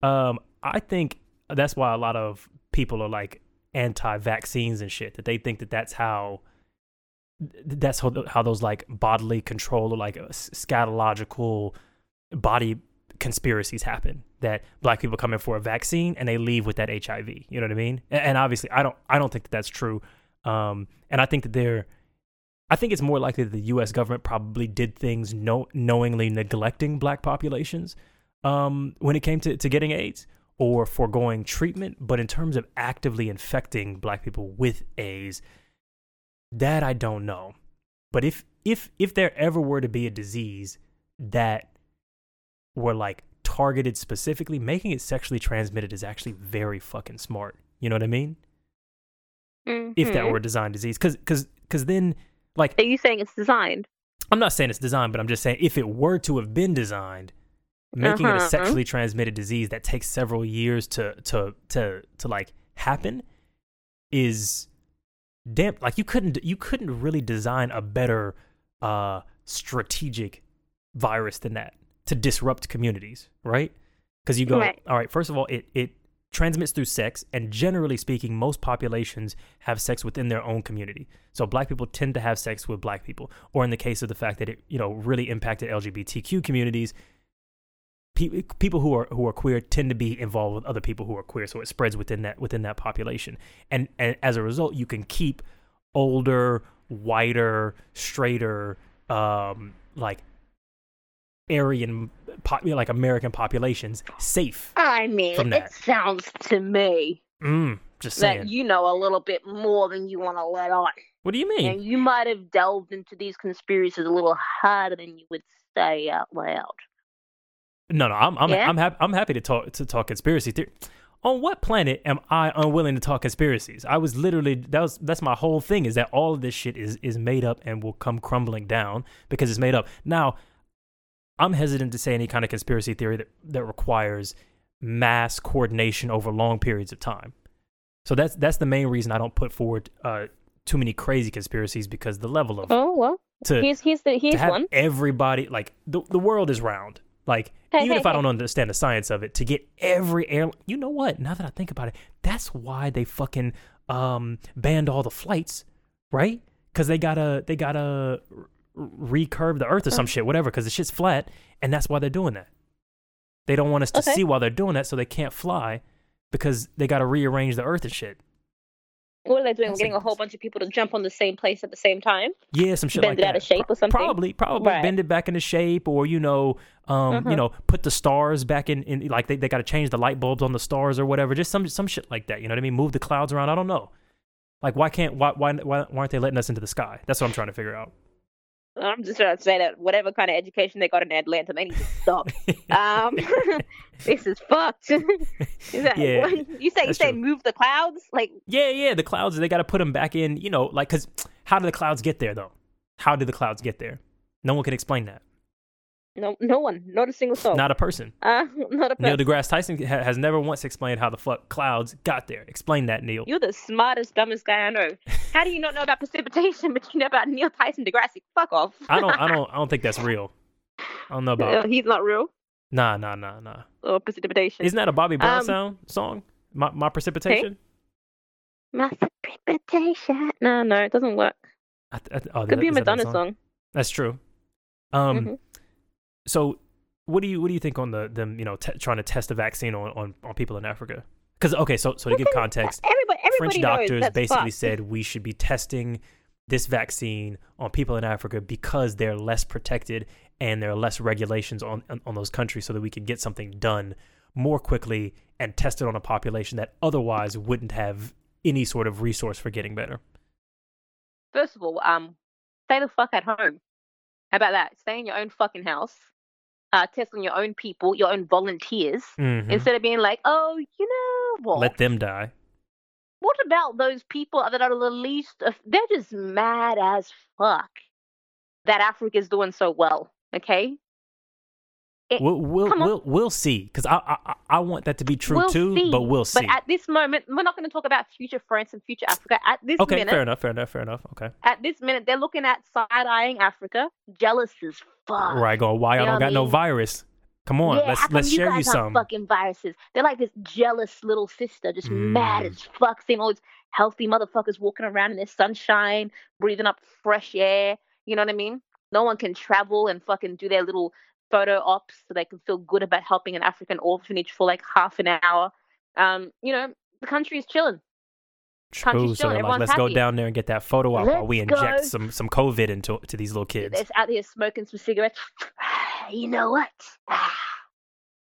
um, I think that's why a lot of people are like anti-vaccines and shit. That they think that that's how. Th- That's how, how those like bodily control or like uh, scatological body conspiracies happen that black people come in for a vaccine and they leave with that HIV. You know what I mean? And, and obviously, I don't I don't think that that's true. Um, and I think that they're I think it's more likely that the U.S. government probably did things no, knowingly neglecting black populations um, when it came to, to getting AIDS or foregoing treatment. But in terms of actively infecting black people with AIDS, that I don't know. But if if if there ever were to be a disease that were like targeted specifically, making it sexually transmitted is actually very fucking smart. You know what I mean? If that Mhm. were a design disease, because because because then like Are you saying it's designed? I'm not saying it's designed, but I'm just saying if it were to have been designed, making it a Uh-huh. sexually transmitted disease that takes several years to to to to like happen is damn like you couldn't you couldn't really design a better uh strategic virus than that to disrupt communities, right? Because you go, Right. all right, first of all, it it transmits through sex, and generally speaking, most populations have sex within their own community. So black people tend to have sex with black people, or in the case of the fact that it you know really impacted LGBTQ communities, pe- people who are who are queer tend to be involved with other people who are queer, so it spreads within that within that population, and and as a result, you can keep older, whiter, straighter, um, like Aryan, pop, like American populations safe. I mean, it sounds to me Mm, just saying. that you know a little bit more than you want to let on. what do you mean? And you might have delved into these conspiracies a little harder than you would say out loud. No, no, I'm I'm Yeah? I'm happy I'm happy to talk to talk conspiracy theory. On what planet am I unwilling to talk conspiracies? I was literally that was that's my whole thing is that all of this shit is is made up and will come crumbling down because it's made up. Now, I'm hesitant to say any kind of conspiracy theory that that requires mass coordination over long periods of time. So that's that's the main reason I don't put forward uh, too many crazy conspiracies because the level of Oh well, to he's here's the have one. everybody like the the world is round. Like even if I don't understand the science of it, to get every air, you know what? Now that I think about it, that's why they fucking um banned all the flights, right? Because they gotta they gotta recurve the Earth or some Uh. shit, whatever. Because the shit's flat, and that's why they're doing that. They don't want us to Okay. see while they're doing that, so they can't fly because they gotta rearrange the Earth and shit. What are they doing? That's Getting a- whole bunch of people to jump on the same place at the same time? Yeah, some shit Bend like it that. out of shape or something? Probably, probably Right. bend it back into shape, or you know, um, Uh-huh. you know, put the stars back in, in like they, they got to change the light bulbs on the stars or whatever. Just some some shit like that. You know what I mean? Move the clouds around. I don't know. Like why can't why why, why aren't they letting us into the sky? That's what I'm trying to figure out. I'm just trying to say that whatever kind of education they got in Atlanta, they need to stop. um, this is fucked. is that, Yeah, what- you say you say true. move the clouds? Like yeah, yeah, the clouds. They got to put them back in. You know, like because how do the clouds get there though? How do the clouds get there? No one can explain that. No, no one, not a single soul. Not a person. uh, not a person. Neil deGrasse Tyson ha- has never once explained how the fuck clouds got there. Explain that, Neil. You're the smartest, dumbest guy I know. How do you not know about precipitation, but you know about Neil Tyson deGrasse? Fuck off. I don't, I don't, I don't think that's real. I don't know about. Uh, He's not real. Nah, nah, nah, nah. Or precipitation. Isn't that a Bobby Brown Um, sound song? My my precipitation. My precipitation. No, no, it doesn't work. I th- I th- oh, Could that- be a is that that Madonna song. That's true. Um, Mhm. So what do you what do you think on the them you know t- trying to test a vaccine on, on on people in Africa? Because okay, so so to give context, Everybody, everybody French doctors basically fucked. said we should be testing this vaccine on people in Africa because they're less protected and there are less regulations on, on on those countries so that we can get something done more quickly and test it on a population that otherwise wouldn't have any sort of resource for getting better. First of all, um, stay the fuck at home. How about that? Stay in your own fucking house. Uh, test on your own people, your own volunteers, Mhm. instead of being like, oh, you know what? Let them die. what about those people that are the least? Of, they're just mad as fuck that Africa's doing so well. Okay, It- We'll we'll we'll, we'll see because I, I I- want that to be true we'll too, see. but we'll see. But at this moment, we're not going to talk about future France and future Africa. At this okay, minute, fair enough, fair enough, fair enough. Okay, at this minute, they're looking at side eyeing Africa, jealous as fuck. right. Going, why You I don't got I no virus? Come on, yeah, let's let's you share guys you some. fucking viruses. They're like this jealous little sister, just mad Mm. as fuck, seeing all these healthy motherfuckers walking around in their sunshine, breathing up fresh air. You know what I mean? No one can travel and fucking do their little photo ops so they can feel good about helping an African orphanage for like half an hour. Um, you know, the country is chilling. True. country's So chilling, like, let's go down there and get that photo op while we inject go. some some COVID into to these little kids. It's out there smoking some cigarettes. you know what?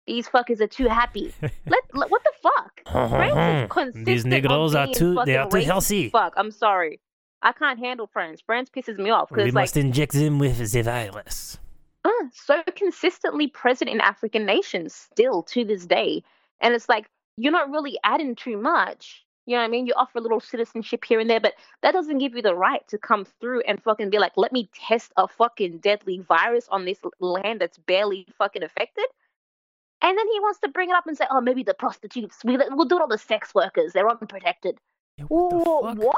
These fuckers are too happy. Let, let- what the fuck? France is consistent These Negroes are too they are too healthy. Fuck, I'm sorry. I can't handle France. France pisses me off We because like must inject them with the virus. Uh, so consistently present in African nations still to this day, and it's like you're not really adding too much. You know what I mean? You offer a little citizenship here and there, but that doesn't give you the right to come through and fucking be like, let me test a fucking deadly virus on this land that's barely fucking affected. And then he wants to bring it up and say, oh, maybe the prostitutes. We, we'll do it on the sex workers. They're unprotected. Yeah, what the what?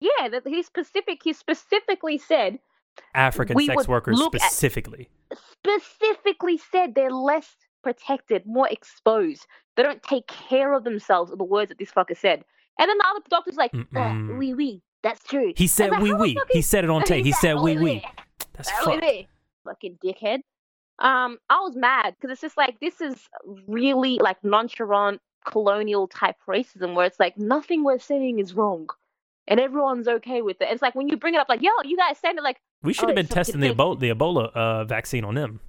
Yeah, that he specific. He specifically said African We sex workers at- specifically. specifically said they're less protected, more exposed. They don't take care of themselves. The words that this fucker said. And then the other doctor's like, Mm-mm. "Oui, oui, that's true." He said like, wee wee. fuck He said it on tape. He said "Oui, wee wee. That's fucked. Fucking dickhead. Um, I was mad because it's just like this is really like nonchalant colonial type racism where it's like nothing we're saying is wrong, and everyone's okay with it. It's like when you bring it up, like, yo, you guys saying it like, We should Oh, have been it's testing the Ebola, the Ebola uh, vaccine on them.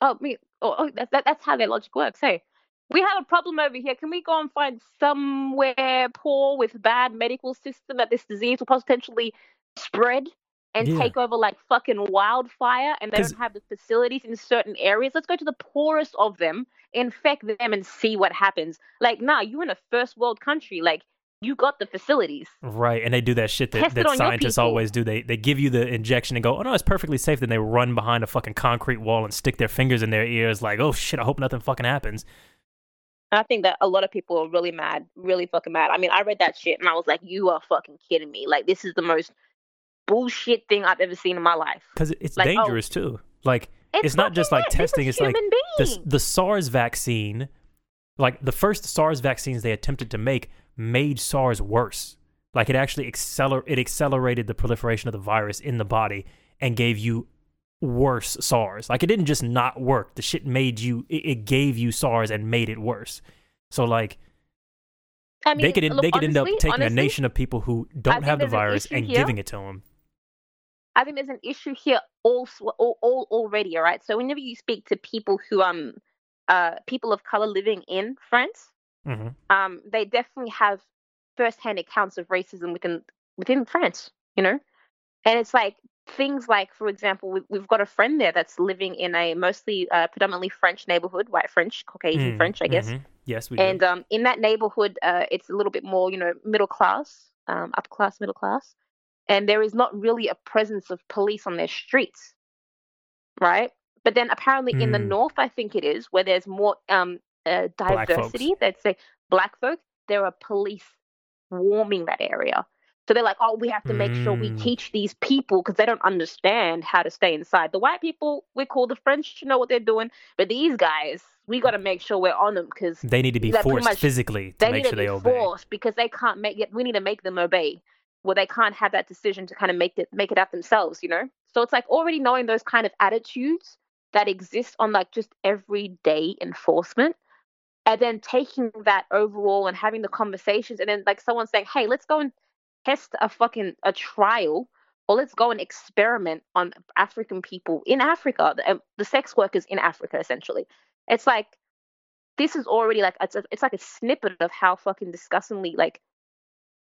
oh, me, oh, oh that, that, that's how their logic works. Hey, we have a problem over here. Can we go and find somewhere poor with bad medical system that this disease will potentially spread and Yeah. take over like fucking wildfire and they don't have the facilities in certain areas? Let's go to the poorest of them, infect them and see what happens. Like, nah, you're in a first world country. Like, you got the facilities. Right, and they do that shit that, Test that scientists always do. They they give you the injection and go, oh no, it's perfectly safe. Then they run behind a fucking concrete wall and stick their fingers in their ears, like, oh shit, I hope nothing fucking happens. I think that a lot of people are really mad, really fucking mad. I mean, I read that shit and I was like, you are fucking kidding me. Like, this is the most bullshit thing I've ever seen in my life. Because it's Like, oh, dangerous too. Like It's not just, like, it. Testing, it's like the the SARS vaccine, like the first SARS vaccines they attempted to make made SARS worse. Like it actually acceler- it accelerated the proliferation of the virus in the body and gave you worse SARS. Like it didn't just not work. The shit made you it, it gave you SARS and made it worse. So like I mean, they could look, they could end up taking honestly, a nation of people who don't have the there's an virus and here. giving it to them. I think there's an issue here also all, all already, all right? So whenever you speak to people who um uh people of color living in France, hmm um they definitely have first-hand accounts of racism within within France, you know? And it's like things like for example, we, we've got a friend there that's living in a mostly uh, predominantly French neighborhood, white French, Caucasian Mm, French, I guess. mhm. Yes, we do. And um, in that neighborhood, uh, it's a little bit more, you know, middle class, um, upper class, middle class, and there is not really a presence of police on their streets, right? But then apparently in the Mm. north, I think it is where there's more um, uh, diversity. They'd say black folk. There are police swarming that area. So they're like, oh, we have to make sure we Mm. teach these people because they don't understand how to stay inside. The white people, we call the French, to know what they're doing, but these guys, we got to make sure we're on them because they need to be forced much- physically to they make need sure to they be obey. forced because they can't make it. We need to make them obey. Well, they can't have that decision to kind of make it make it out themselves, you know. So it's like already knowing those kind of attitudes that exists on like just everyday enforcement, and then taking that overall and having the conversations, and then like someone saying, "Hey, let's go and test a fucking a trial." Or let's go and experiment on African people in Africa, the, um, the sex workers in Africa, essentially. It's like this is already like it's, a, it's like a snippet of how fucking disgustingly like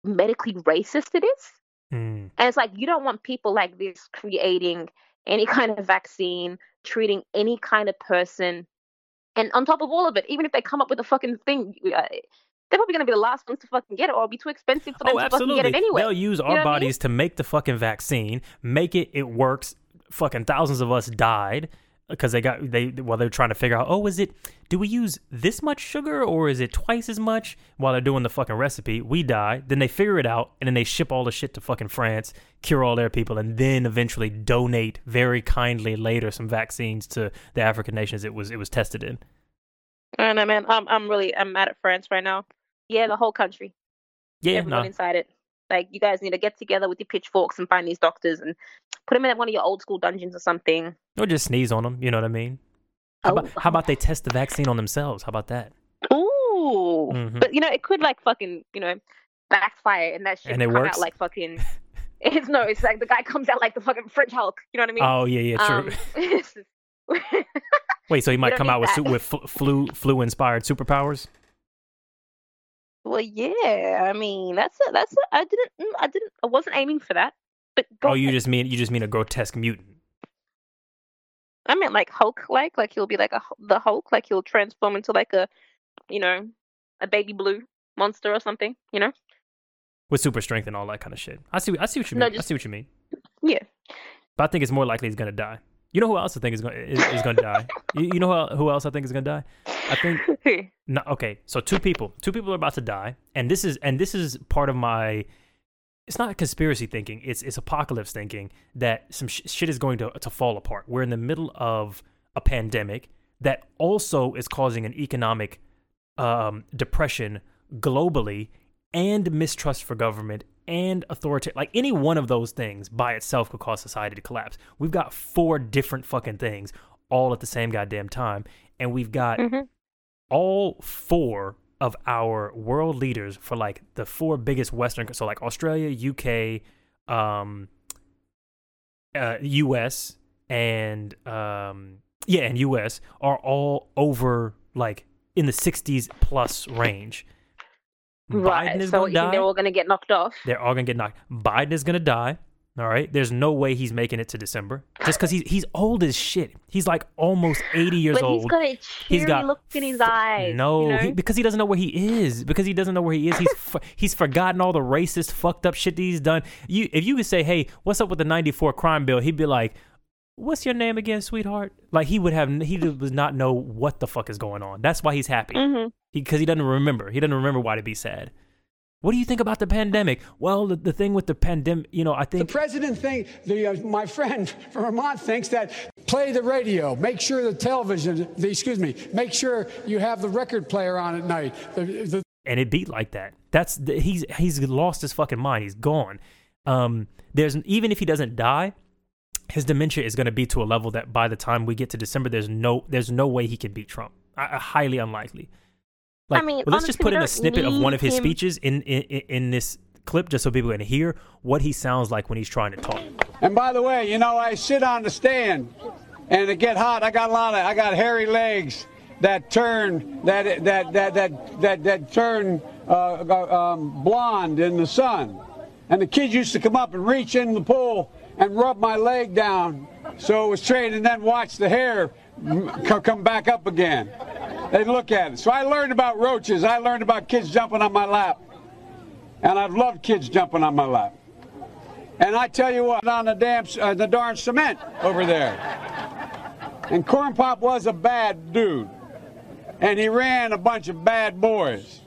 medically racist it is Mm. and it's like you don't want people like this creating any kind of vaccine treating any kind of person and on top of all of it even if they come up with a fucking thing uh, they're probably going to be the last ones to fucking get it or it'll be too expensive for them Oh, to fucking get it anyway They'll use know our I mean? bodies to make the fucking vaccine, make it, it works. Fucking thousands of us died because they got they while they're trying to figure out. Oh, is it? Do we use this much sugar or is it twice as much? While they're doing the fucking recipe, we die. Then they figure it out and then they ship all the shit to fucking France, cure all their people, and then eventually donate very kindly later some vaccines to the African nations it was it was tested in. I know man I'm, I'm really i'm mad at france right now yeah the whole country Yeah, everyone no, inside it. Like you guys need to get together with your pitchforks and find these doctors and put them in one of your old school dungeons or something. or just sneeze on them. You know what I mean? How, Oh, about, how about they test the vaccine on themselves? How about that? Ooh, Mhm. but you know it could like fucking you know backfire and that shit And it works? out like fucking. It's no, it's like the guy comes out like the fucking French Hulk. You know what I mean? Oh yeah, yeah, true. Um, Wait, so he might come out with that. su- with flu flu inspired superpowers? Well, yeah. I mean, that's a, that's. A, I didn't. mm, I didn't. I wasn't aiming for that. But go oh, you ahead. just mean you just mean a grotesque mutant? I meant like Hulk like, like he'll be like a the Hulk, like he'll transform into like a, you know, a baby blue monster or something, you know? with super strength and all that kind of shit. I see. I see what you No, mean. I see what you mean. Yeah. But I think it's more likely he's gonna die. You know who else I think is going is, is gonna die? You, you know who, who else I think is gonna die? I think no. Okay, so two people, two people are about to die, and this is and this is part of my it's not conspiracy thinking. It's it's apocalypse thinking that some sh- shit is going to to fall apart. We're in the middle of a pandemic that also is causing an economic um, depression globally and mistrust for government and authority. Like any one of those things by itself could cause society to collapse. We've got four different fucking things all at the same goddamn time, and we've got hmm all four of our world leaders for like the four biggest Western, so like Australia, UK, um, uh, US, and um, yeah, and US are all over like in the 60s plus range. Right. Biden is so going to die. they're all going to get knocked off? They're all gonna get knocked. Biden is gonna die. All right. There's no way he's making it to December. Just because he's he's old as shit. He's like almost 80 years but old. he's got a cheery He's got look in his eyes. No, you know? he, because he doesn't know where he is. Because he doesn't know where he is. He's he's forgotten all the racist, fucked up shit that he's done. You, if you could say, "Hey, what's up with the '94 crime bill?" He'd be like, "What's your name again, sweetheart?" Like he would have, he does not know what the fuck is going on. That's why he's happy Mhm. Because he, doesn't remember. He doesn't remember why to be sad. What do you think about the pandemic? Well, the, the thing with the pandemic, you know, I think The president think the uh, my friend from Vermont thinks that play the radio, make sure the television, the, excuse me, make sure you have the record player on at night. The, and it beat like that. That's the, he's he's lost his fucking mind. He's gone. Um, there's even if he doesn't die, his dementia is going to be to a level that by the time we get to December, there's no there's no way he can beat Trump. I, I- highly unlikely. I mean, well, let's just put in a snippet of one of his him- speeches in, in in in this clip, just so people can hear what he sounds like when he's trying to talk. and by the way, you know, I sit on the stand and it get hot. I got a lot of, I got hairy legs that turn, that, that, that, that, that, that turn uh, um, blonde in the sun. And the kids used to come up and reach in the pool and rub my leg down so it was straight and then watch the hair co- come back up again. They'd look at it. So I learned about roaches. I learned about kids jumping on my lap. And I've loved kids jumping on my lap. And I tell you what, on the damn, uh, the darn cement over there. And Corn Pop was a bad dude. And he ran a bunch of bad boys.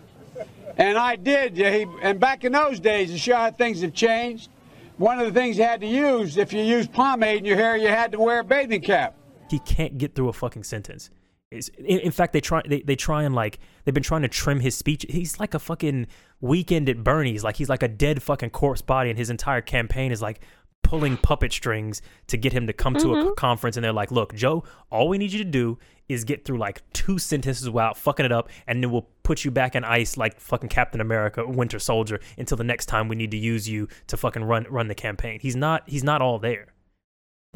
And I did. Yeah, he, and back in those days, to show how things have changed, one of the things you had to use, if you used pomade in your hair, you had to wear a bathing cap. He can't get through a fucking sentence. It's, in, in fact, they try they, they try and like they've been trying to trim his speech. He's like a fucking weekend at Bernie's. Like he's like a dead fucking corpse body, and his entire campaign is like pulling puppet strings to get him to come to a mm-hmm. conference. And they're like, "Look, Joe, all we need you to do is get through like two sentences without fucking it up, and then we'll put you back in ice like fucking Captain America, Winter Soldier, until the next time we need to use you to fucking run run the campaign." He's not he's not all there.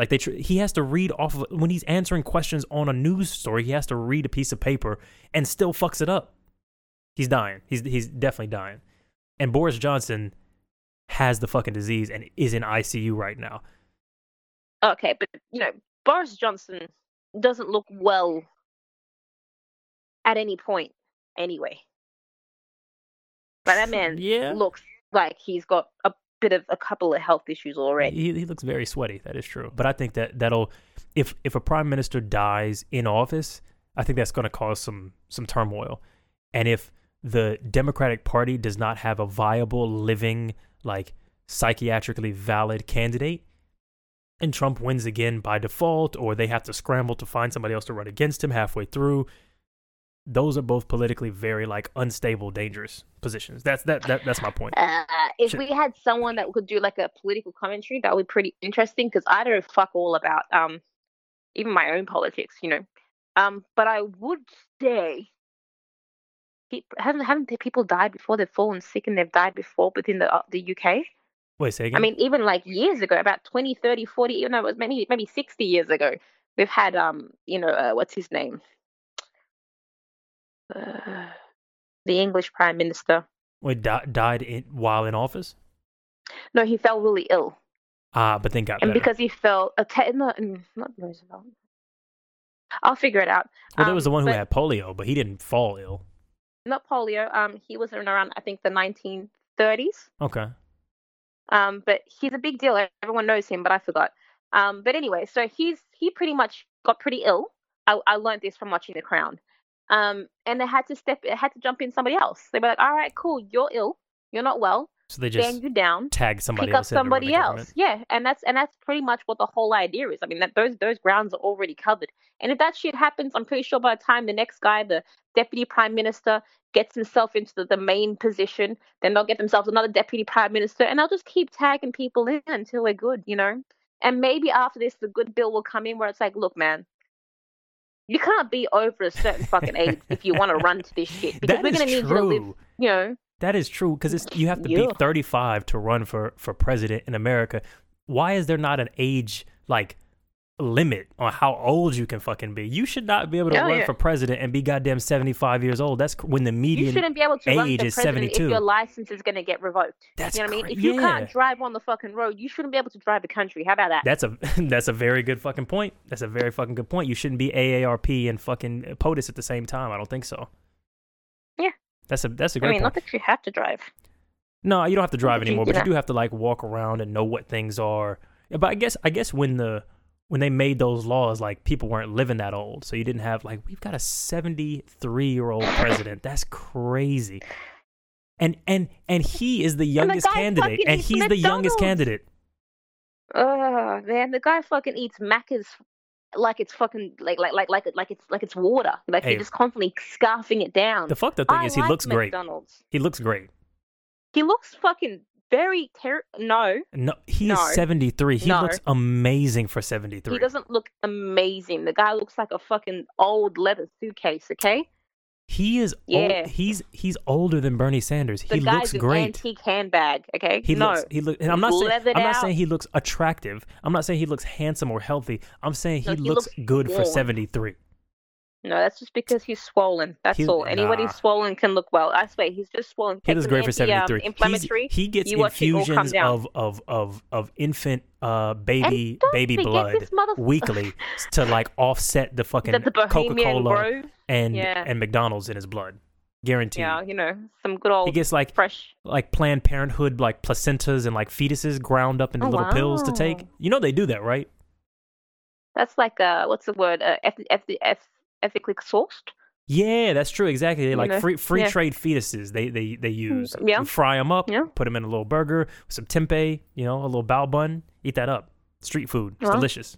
Like they, tr- he has to read off of when he's answering questions on a news story. He has to read a piece of paper and still fucks it up. He's dying. He's he's definitely dying. And Boris Johnson has the fucking disease and is in ICU right now. Okay, but you know, Boris Johnson doesn't look well at any point anyway. But that man Yeah. looks like he's got a bit of a couple of health issues already. He, he looks very sweaty. That is true. But I think that that'll if if a prime minister dies in office, I think that's going to cause some some turmoil. And if the Democratic Party does not have a viable, living, like psychiatrically valid candidate, and Trump wins again by default, or they have to scramble to find somebody else to run against him halfway through, those are both politically very like unstable, dangerous positions. That's that, that that's my point. Uh, if Shit. we had someone that could do like a political commentary, that would be pretty interesting because I don't fuck all about um even my own politics, you know. Um, but I would say, pe- haven't haven't people died before? They've fallen sick and they've died before within the uh, the UK. Wait, say again. I mean, even like years ago, about 20, 30, 40, you know, it was maybe maybe 60 years ago, we've had um, you know, uh, what's his name? Uh, the English Prime Minister. Wait, di- died in, while in office. No, he fell really ill. Ah, but then got and better. because he fell a te- not, mm, not Roosevelt. I'll figure it out. well, there um, was the one who but- had polio, but he didn't fall ill. Not polio. Um, he was in around I think the 1930s. Okay. Um, but he's a big deal. Everyone knows him, but I forgot. Um, but anyway, so he's he pretty much got pretty ill. I, I learned this from watching The Crown. Um, and they had to step, had to jump in somebody else. They were like, "All right, cool, you're ill, you're not well. So they just you down, tag somebody pick up else. in to run somebody else. Yeah, and that's and that's pretty much what the whole idea is. I mean, that those those grounds are already covered. And if that shit happens, I'm pretty sure by the time the next guy, the deputy prime minister, gets himself into the, the main position, then they'll get themselves another deputy prime minister, and they'll just keep tagging people in until we're good, you know. And maybe after this, the good bill will come in where it's like, look, man. You can't be over a certain fucking age if you want to run to this shit because That we're gonna need you to live, you know. That is true because it's you have to Yeah. be 35 to run for for president in America. Why is there not an age like limit on how old you can fucking be? You should not be able to Oh, run for president and be goddamn 75 years old. That's when the You median shouldn't be able to age is president if 72. your license is going to get revoked. That's you know what I mean? If you yeah. can't drive on the fucking road, you shouldn't be able to drive the country. How about that? That's a that's a very good fucking point. That's a very fucking good point. You shouldn't be AARP and fucking POTUS at the same time. I don't think so. Yeah. That's a that's a great I mean, point. not that you have to drive. No, you don't have to drive you- anymore, you but you do have to like walk around and know what things are. But I guess I guess when the when they made those laws, like people weren't living that old, so you didn't have like we've got a seventy three year old president. That's crazy. And and and he is the the youngest guy candidate, and he's the youngest candidate. Oh man, the guy fucking eats Macca's like it's fucking like like like like like it's like it's water. Like Hey. he's just constantly scarfing it down. The fucked up thing I is he like looks great. McDonald's. He looks great. He looks fucking very ter- no. No, he No. is seventy three. He No. looks amazing for seventy three. He doesn't look amazing. The guy looks like a fucking old leather suitcase. Okay, He is Yeah. old, he's he's older than Bernie Sanders. the he looks great. antique handbag. Okay, He no, looks he look and I'm not saying I'm not out. saying he looks attractive. I'm not saying he looks handsome or healthy. I'm saying he No, he looks, looks good for 73. No, that's just because he's swollen. That's He's- all. Anybody nah. swollen can look well. I swear, he's just swollen. He looks great for anti, um, 73. He's- inflammatory. he gets you watch it all come infusions of, of of of infant uh baby baby blood this motherf- weekly to like offset the fucking Bohemian Coca-Cola and Yeah. and McDonald's in his blood. Guaranteed. Yeah, you know, some good old He gets like fresh. like Planned Parenthood like placentas and like fetuses ground up into Oh, little pills to take. You know they do that, right? That's like uh, what's the word? Uh, eth- eth- eth- ethically sourced. Yeah, that's true. Exactly. They like know, free free yeah. trade fetuses. They they they use. yeah. You fry them up. Yeah. Put them in a little burger with some tempeh. You know, a little bao bun. Eat that up. Street food. It's Well. delicious.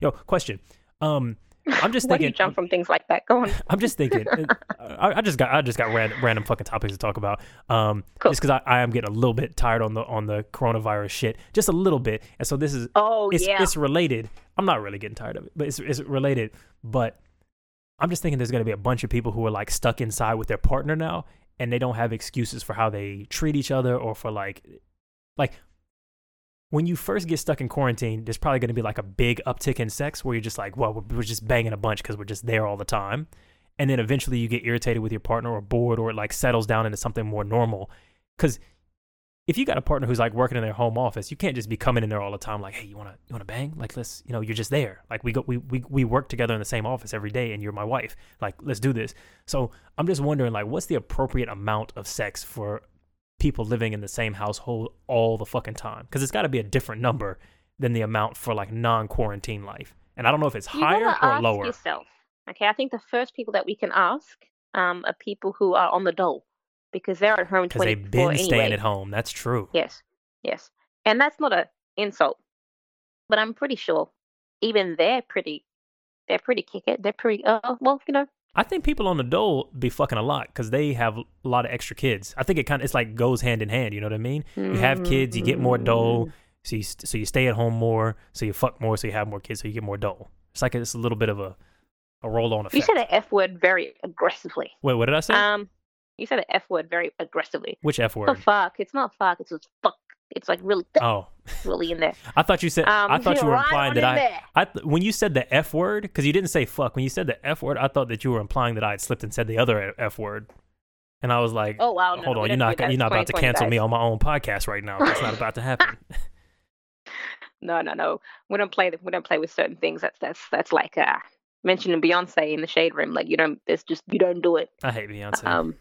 Yo, question. Um, I'm just thinking. jump from things like that? Go on. I'm just thinking. uh, I, I just got I just got random, random fucking topics to talk about. Um, Cool. just because I, I am getting a little bit tired on the on the coronavirus shit, just a little bit. And so this is Oh it's yeah. it's related. I'm not really getting tired of it, but it's it's related. But I'm just thinking there's gonna be a bunch of people who are like stuck inside with their partner now, and they don't have excuses for how they treat each other or for like like when you first get stuck in quarantine, there's probably going to be like a big uptick in sex where you're just like, well, we're, we're just banging a bunch because we're just there all the time. And then eventually you get irritated with your partner or bored or it like settles down into something more normal. Because if you got a partner who's like working in their home office, you can't just be coming in there all the time like, hey, you want to you want to bang? Like let's, you know, you're just there. Like we go we, we we work together in the same office every day and you're my wife. Like let's do this. So, I'm just wondering like what's the appropriate amount of sex for people living in the same household all the fucking time? Cuz it's got to be a different number than the amount for like non-quarantine life. And I don't know if it's you higher or ask lower. yourself. Okay, I think the first people that we can ask um, are people who are on the dole because they're at home Cuz they've been anyway. staying at home. That's true. Yes, yes, and that's not a insult, but I'm pretty sure even they're pretty, they're pretty kick it. They're pretty. Oh well, you know, I think people on the dole be fucking a lot because they have a lot of extra kids. I think it kind of it's like goes hand in hand. You know what I mean? You have kids, you get more dole, mm-hmm. so you st- so you stay at home more, so you fuck more, so you have more kids, so you get more dole. It's like it's a little bit of a a roll on effect. you said the f word very aggressively. Wait, what did I say? Um, you said the f word very aggressively. Which f The word? fuck? It's not fuck. It's just fuck. It's like really, Oh, really in there. I thought you said. Um, I thought you were implying that I. I th- when you said the f word because you didn't say fuck. When you said the f word, I thought that you were implying that I had slipped and said the other f word. And I was like, Oh wow! No, hold no, on, you're not you're not about to 2020, cancel me on my own podcast right now. That's not about to happen. No, no, no. We don't play. We don't play with certain things. That's that's that's like uh, mentioning Beyonce in the shade room. Like you don't. It's just you don't do it. I hate Beyonce. Um.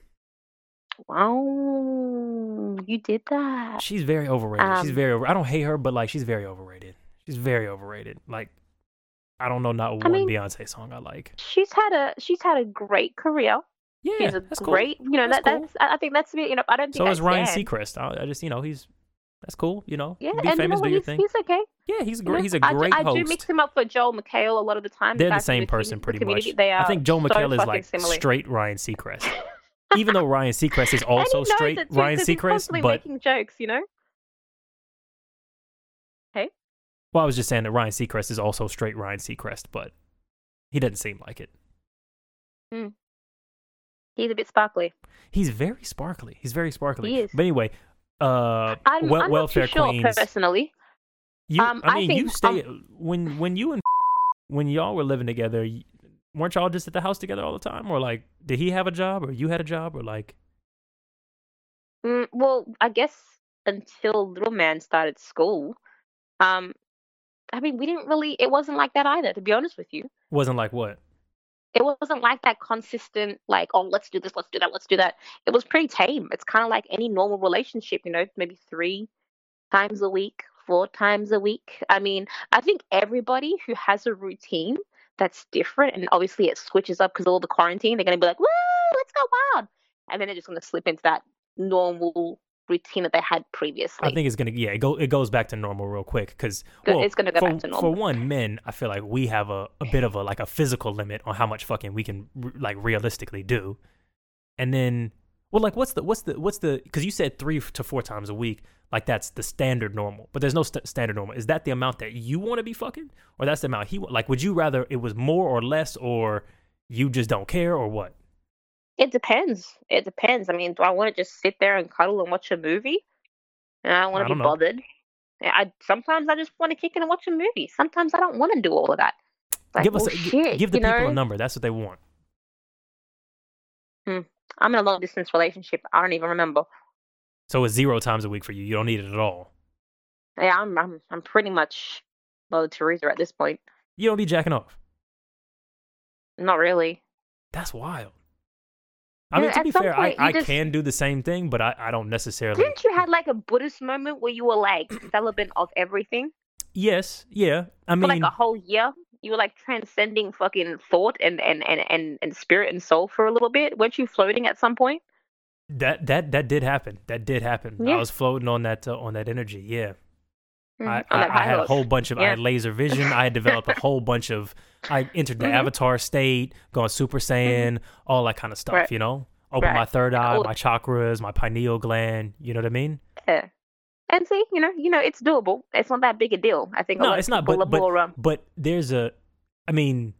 Wow, you did that. She's very overrated. she's Um, very over. I don't hate her, but like she's very overrated. She's very overrated. Like I don't know not one I mean- Beyonce song I like. She's had a she's had a great career. Yeah, He's a that's cool. great, you know, That's that cool. that's. I I think that's you know, I don't think. So I is Ryan can. Seacrest. I, I just you know he's that's cool. You know, Yeah, be and you famous, know what? do your He's, thing. he's okay. yeah, he's a you know. great. He's a great I, host. do mix him up for Joel McHale a lot of the time. They're the same person, pretty much. They are I think Joel so McHale is like similar. straight Ryan Seacrest. Even though Ryan Seacrest is also and he knows straight too, Ryan he's Seacrest, constantly but making jokes, you know. Hey. Well, I was just saying that Ryan Seacrest is also straight Ryan Seacrest, but he doesn't seem like it. He's a bit sparkly. He's very sparkly. He's very sparkly. He is. But anyway, uh, I'm, wel- I'm welfare sure queens. personally. You, Um, I I mean, you think, stay when when you and when y'all were living together. Weren't y'all just at the house together all the time, or like, did he have a job, or you had a job, or like? Mm, well, I guess until little man started school, um, I mean, we didn't really. It wasn't like that either, to be honest with you. Wasn't like what? It wasn't like that consistent, like, oh, let's do this, let's do that, let's do that. It was pretty tame. It's kind of like any normal relationship, you know, maybe three times a week, four times a week. I mean, I think everybody who has a routine that's different, and obviously it switches up because of all the quarantine, they're going to be like, woo, let's go wild. And then they're just going to slip into that normal routine that they had previously. I think it's gonna yeah it go it goes back to normal real quick because well, it's gonna go for, back to normal. for one men I feel like we have a, a bit of a like a physical limit on how much fucking we can like realistically do, and then well like what's the what's the what's the because you said three to four times a week like that's the standard normal but there's no st- standard normal is that the amount that you want to be fucking or that's the amount he like would you rather it was more or less or you just don't care or what It depends. It depends. I mean, do I want to just sit there and cuddle and watch a movie? And I don't want to be know. bothered. I sometimes I just want to kick in and watch a movie. Sometimes I don't want to do all of that. Like, give us well, a, shit, give the people know? a number that's what they want hmm. I'm in a long distance relationship. I don't even remember. so it's zero times a week for you you don't need it at all Yeah, I'm I'm I'm pretty much Mother Teresa at this point. you don't be jacking off Not really. That's wild. I mean, to be fair, I, I just- can do the same thing, but I, I don't necessarily. Didn't you have like a Buddhist moment where you were like celibate of everything Yes, yeah. I for mean, like a whole year? You were like transcending fucking thought and and and and, and spirit and soul for a little bit. Weren't you floating at some point? that that that did happen. That did happen. I was floating on that uh, on that energy. Yeah, Mm, I, I, I had a whole bunch of. I had laser vision. I had developed a whole bunch of. I entered the Mhm. avatar state, going Super Saiyan, all that kind of stuff. Right. You know, open my third eye, my chakras, my pineal gland. You know what I mean? Yeah. And see, you know, you know, it's doable. It's not that big a deal. I think a No, lot it's of not, people but- but- more um, But there's a, I mean,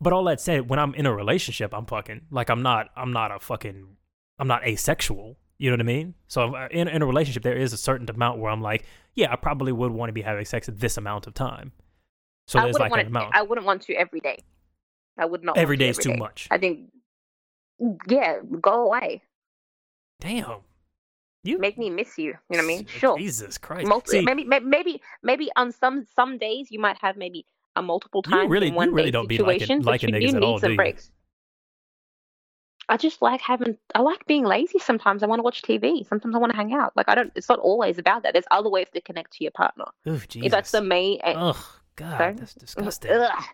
but all that said, when I'm in a relationship, I'm fucking like I'm not, I'm not a fucking, I'm not asexual. You know what I mean? So in in a relationship, there is a certain amount where I'm like, yeah, I probably would want to be having sex at this amount of time. So I there's like an amount. I wouldn't want to every day. I would not. Every want day to is too day. much. I think. Yeah, go away. Damn, you Make me miss you. You know what I mean? Sure. Jesus Christ. Multi- See, maybe, maybe, maybe, maybe on some some days you might have maybe a multiple You times really- in you really don't be liking- liking you niggas at need all, do some you? breaks. I just like having. I like being lazy. Sometimes I want to watch TV. Sometimes I want to hang out. Like I don't. It's not always about that. There's other ways to connect to your partner. Oof, Jesus. If that's the main. eh, Ugh, God, Sorry? that's disgusting. Ugh.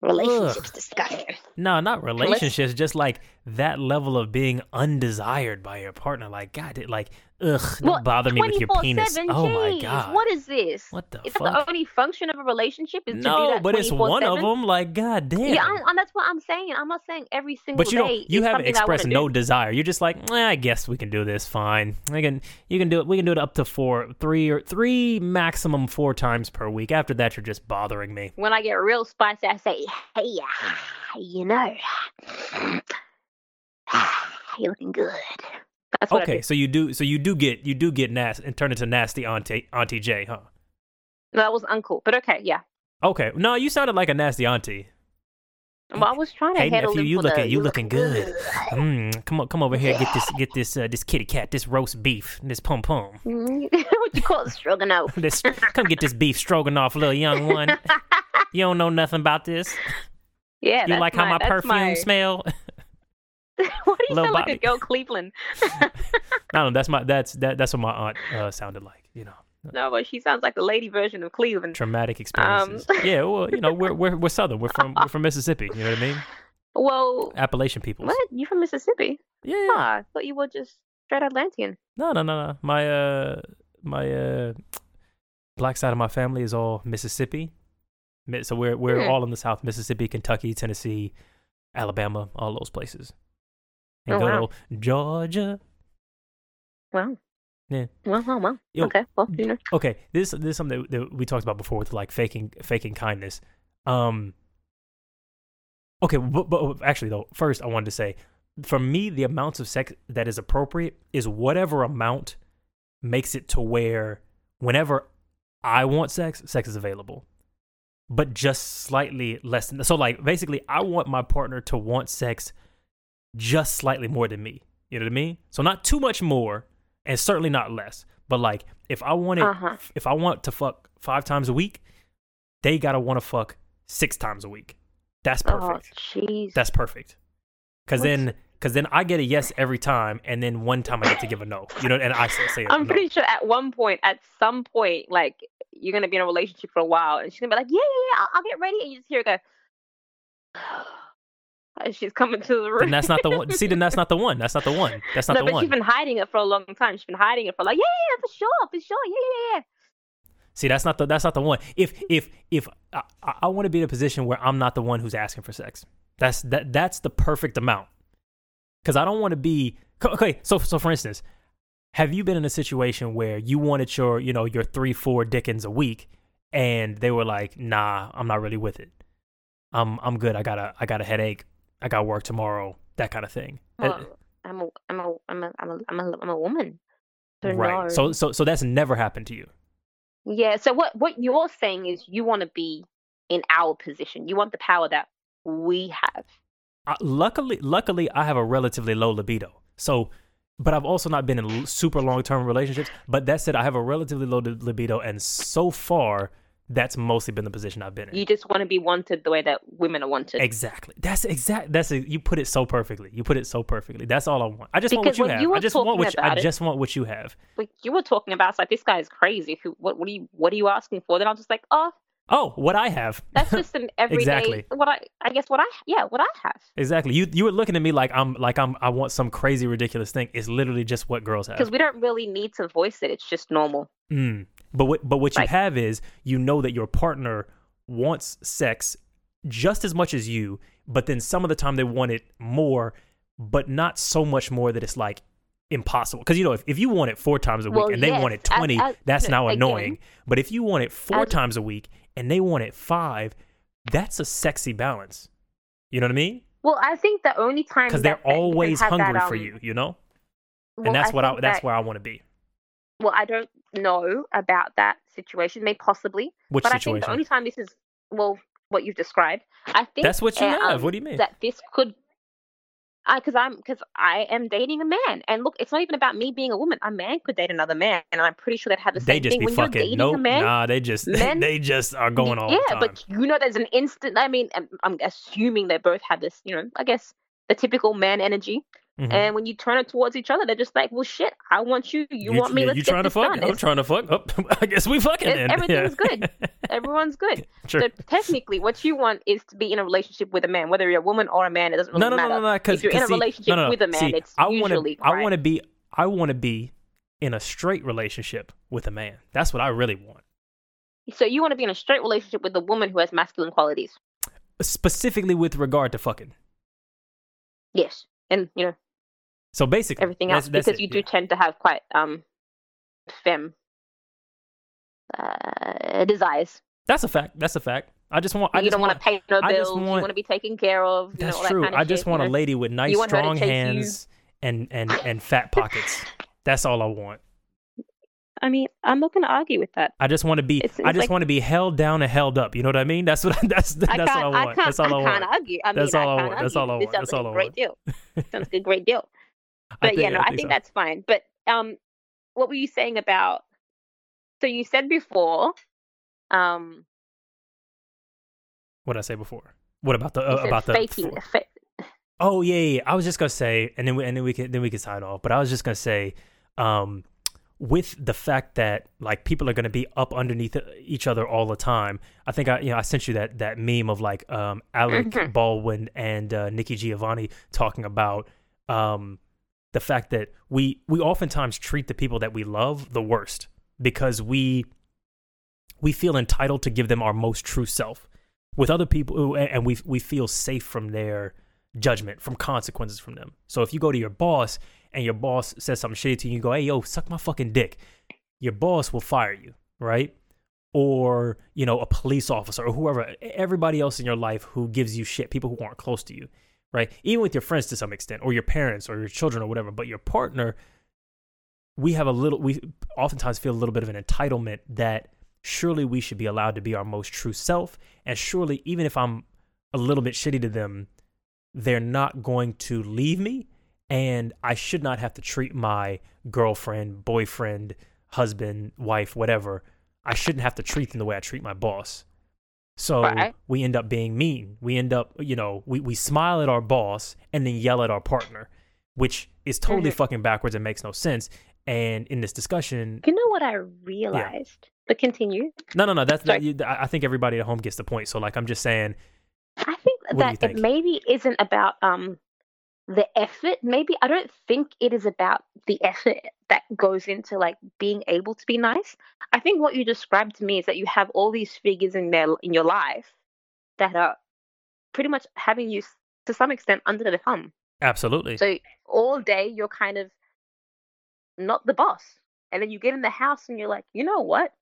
Relationships disgusting. No, not relationships. Just like that level of being undesired by your partner. Like, God, it, like, ugh, don't Well, bother me with your penis. 24/7, Oh my God, What is this? What the Is that the only function of a relationship? Is to do no, that but it's one of them. Like, God damn. Yeah, I, and that's what I'm saying. I'm not saying every single but you day. don't. You haven't I expressed no do. desire. You're just like, eh, I guess we can do this. Fine. We can. You can do it. We can do it up to four, three, or three maximum four times per week. After that, you're just bothering me. When I get real spicy, I say, "Hey, uh, you know, you're looking good." That's what Okay, so you do. So you do get. You do get nasty and turn into nasty auntie Auntie J, huh? No, that was uncool, but okay, yeah. Okay. No, you sounded like a nasty auntie. Well, I was trying to Hey nephew, you looking the, you looking good. Mm, come on, come over here. Get this, get this, uh, this kitty cat, this roast beef, this pom pom. what you call it, stroganoff? This, come get this beef stroganoff, little young one. You don't know nothing about this. Yeah, You like how my perfume my... smell? Why do you Lil sound like a Bobby. girl Cleveland? no, no, that's my that's that that's what my aunt uh, sounded like. You know, no, but she sounds like the lady version of Cleveland. traumatic Um, experiences. yeah, well, you know, we're we're we're southern. We're from we're from Mississippi. You know what I mean? Well, Appalachian people. what? You from Mississippi? Yeah, yeah. Ah, I thought you were just straight Atlantean. No, no, no, no. My uh, my uh, black side of my family is all Mississippi. So we're we're Hmm. all in the South: Mississippi, Kentucky, Tennessee, Alabama, all those places. And Oh, good wow. Georgia. Wow. Yeah. Well, well, well. Okay. Well, you know. Okay, this this is something that, that we talked about before with like faking faking kindness. Um. Okay, but, but actually though, first I wanted to say, for me, the amounts of sex that is appropriate is whatever amount makes it to where whenever I want sex, sex is available, but just slightly less than. So like basically, I want my partner to want sex just slightly more than me. You know what I mean? So not too much more, and certainly not less. But like, if I want it, Uh-huh. if I want to fuck five times a week, they gotta want to fuck six times a week. That's perfect. Oh. That's perfect. Cause What? then, cause then I get a yes every time, and then one time I get to give a no. You know, and I say, say I'm no. pretty sure at one point, at some point, like you're gonna be in a relationship for a while, and she's gonna be like, "Yeah, yeah, yeah, I'll, I'll get ready," and you just hear her go, she's coming to the room. And that's not the one. See, then that's not the one. That's not the one. That's not no, the but one. she's been hiding it for a long time. She's been hiding it for like, yeah, yeah, for sure, for sure, yeah, yeah, yeah. See, that's not the that's not the one. If if if I, I, I want to be in a position where I'm not the one who's asking for sex, that's that that's the perfect amount. Because I don't want to be okay. So so for instance, have you been in a situation where you wanted your you know your three four dickens a week, and they were like, nah, I'm not really with it. I'm I'm good. I got a I got a headache. I got work tomorrow. That kind of thing. Well, I'm a, I'm a, I'm a, I'm a, I'm a, I'm a woman. So right. no. So so so that's never happened to you. Yeah. So what what you're saying is you want to be in our position. You want the power that we have. uh, luckily, luckily, I have a relatively low libido. So, but I've also not been in super long term relationships. But that said, I have a relatively low libido, and so far, that's mostly been the position I've been in. You just want to be wanted the way that women are wanted. Exactly. That's exact. That's a, you put it so perfectly. You put it so perfectly. That's all I want. I just want what you have. you I just want what you, I it- just want what you have. like you were talking about, it's like this guy is crazy. Who? What? What are you? What are you asking for? Then I'm just like, oh, Oh, what I have. that's just an everyday. Exactly. What I, I guess what I, yeah, what I have. exactly. You you were looking at me like I'm like I'm I want some crazy ridiculous thing. It's literally just what girls have. Because we don't really need to voice it. It's just normal. Mm. But what but what you have is you know that your partner wants sex just as much as you, but then some of the time they want it more, but not so much more that it's like impossible. Because you know, if, if you want it four times a week Well, and they want it twenty, as- that's now again, annoying. But if you want it four as- times a week and they want it five, that's a sexy balance. You know what I mean? Well, I think the only time Because they're that you can always have that, hungry for um, you. You know, well, and that's what I that's that- where I want to be. Well, I don't know about that situation. Maybe possibly, Which but I think the only time this is well, what you've described, I think That's what you uh, have. um, what do you mean? that this could I, because I'm because I am dating a man, and look, it's not even about me being a woman. A man could date another man, and I'm pretty sure they'd have the they same just thing be when fucking. you're dating Nope. a man. Nah, they just men- they just are going all yeah, the time. but you know, there's an instant. I mean, I'm, I'm assuming they both have this. You know, I guess the typical man energy, Mhm. and when you turn it towards each other, they're just like, "Well, shit, I want you. You, want me. yeah, Let's you get trying to fuck? done." I'm It's- trying to fuck. Oh, I guess we fucking It- everything's Yeah. good. Everyone's good. sure. So technically, what you want is to be in a relationship with a man, whether you're a woman or a man. It doesn't really no, no, no, matter. no, no. Because if you're in a relationship no, no, no. with a man, See, it's I wanna, usually I want to be. I want to be in a straight relationship with a man. That's what I really want. So you want to be in a straight relationship with a woman who has masculine qualities. Specifically with regard to fucking. Yes, and you know So basically, everything else that's because it, you do yeah. tend to have quite um femme uh, desires. That's a fact. That's a fact. I just want. I you just don't want want to pay no I just bills. you want- want to be taken care of. You That's know, true. That kind of I just shit, want you a lady with nice, want strong you. hands and and and fat pockets. That's all I want. I mean, I'm not going to argue with that. I just want to be. It's- I just like- want to be held down and held up. You know what I mean? That's what. That's that's I what can't, I want. can't, that's all I, I want. argue. I mean, That's all I I want. That's all I want. That's all a I great deal. sounds like a great deal. I But yeah, no, I think so. that's fine. But um, what were you saying about? So you said before, um, What did I say before? What about the uh, about the? faking. fa- Oh yeah, yeah. I was just gonna say, and then we, and then we can then we can sign off. But I was just gonna say, um, with the fact that like people are going to be up underneath e, each other all the time. I think I you know I sent you that that meme of like um Alec Mhm. Baldwin and uh, Nikki Giovanni talking about um the fact that we we oftentimes treat the people that we love the worst because we we feel entitled to give them our most true self with other people and we we feel safe from their judgment from consequences from them. So if you go to your boss and your boss says something shitty to you you go hey yo suck my fucking dick. Your boss will fire you right? Or you know a police officer or whoever everybody else in your life who gives you shit people who aren't close to you right? Even with your friends to some extent or your parents or your children or whatever but your partner we have a little we oftentimes feel a little bit of an entitlement that surely we should be allowed to be our most true self. And surely even if i'm a little bit shitty to them they're not going to leave me. And i should not have to treat my girlfriend boyfriend husband wife whatever i shouldn't have to treat them the way i treat my boss so Right. we end up being mean we end up you know we, we smile at our boss and then yell at our partner which is totally Mhm. fucking backwards and makes no sense and in this discussion You know what I realized? But continue. no no no that's you- i think everybody at home gets the point so like i'm just saying I think What do you that think? it maybe isn't about um the effort. Maybe I don't think it is about the effort that goes into like being able to be nice. I think what you described to me is that you have all these figures in their in your life that are pretty much having you to some extent under the thumb. absolutely So all day you're kind of not the boss. And then you get in the house and you're like, you know what?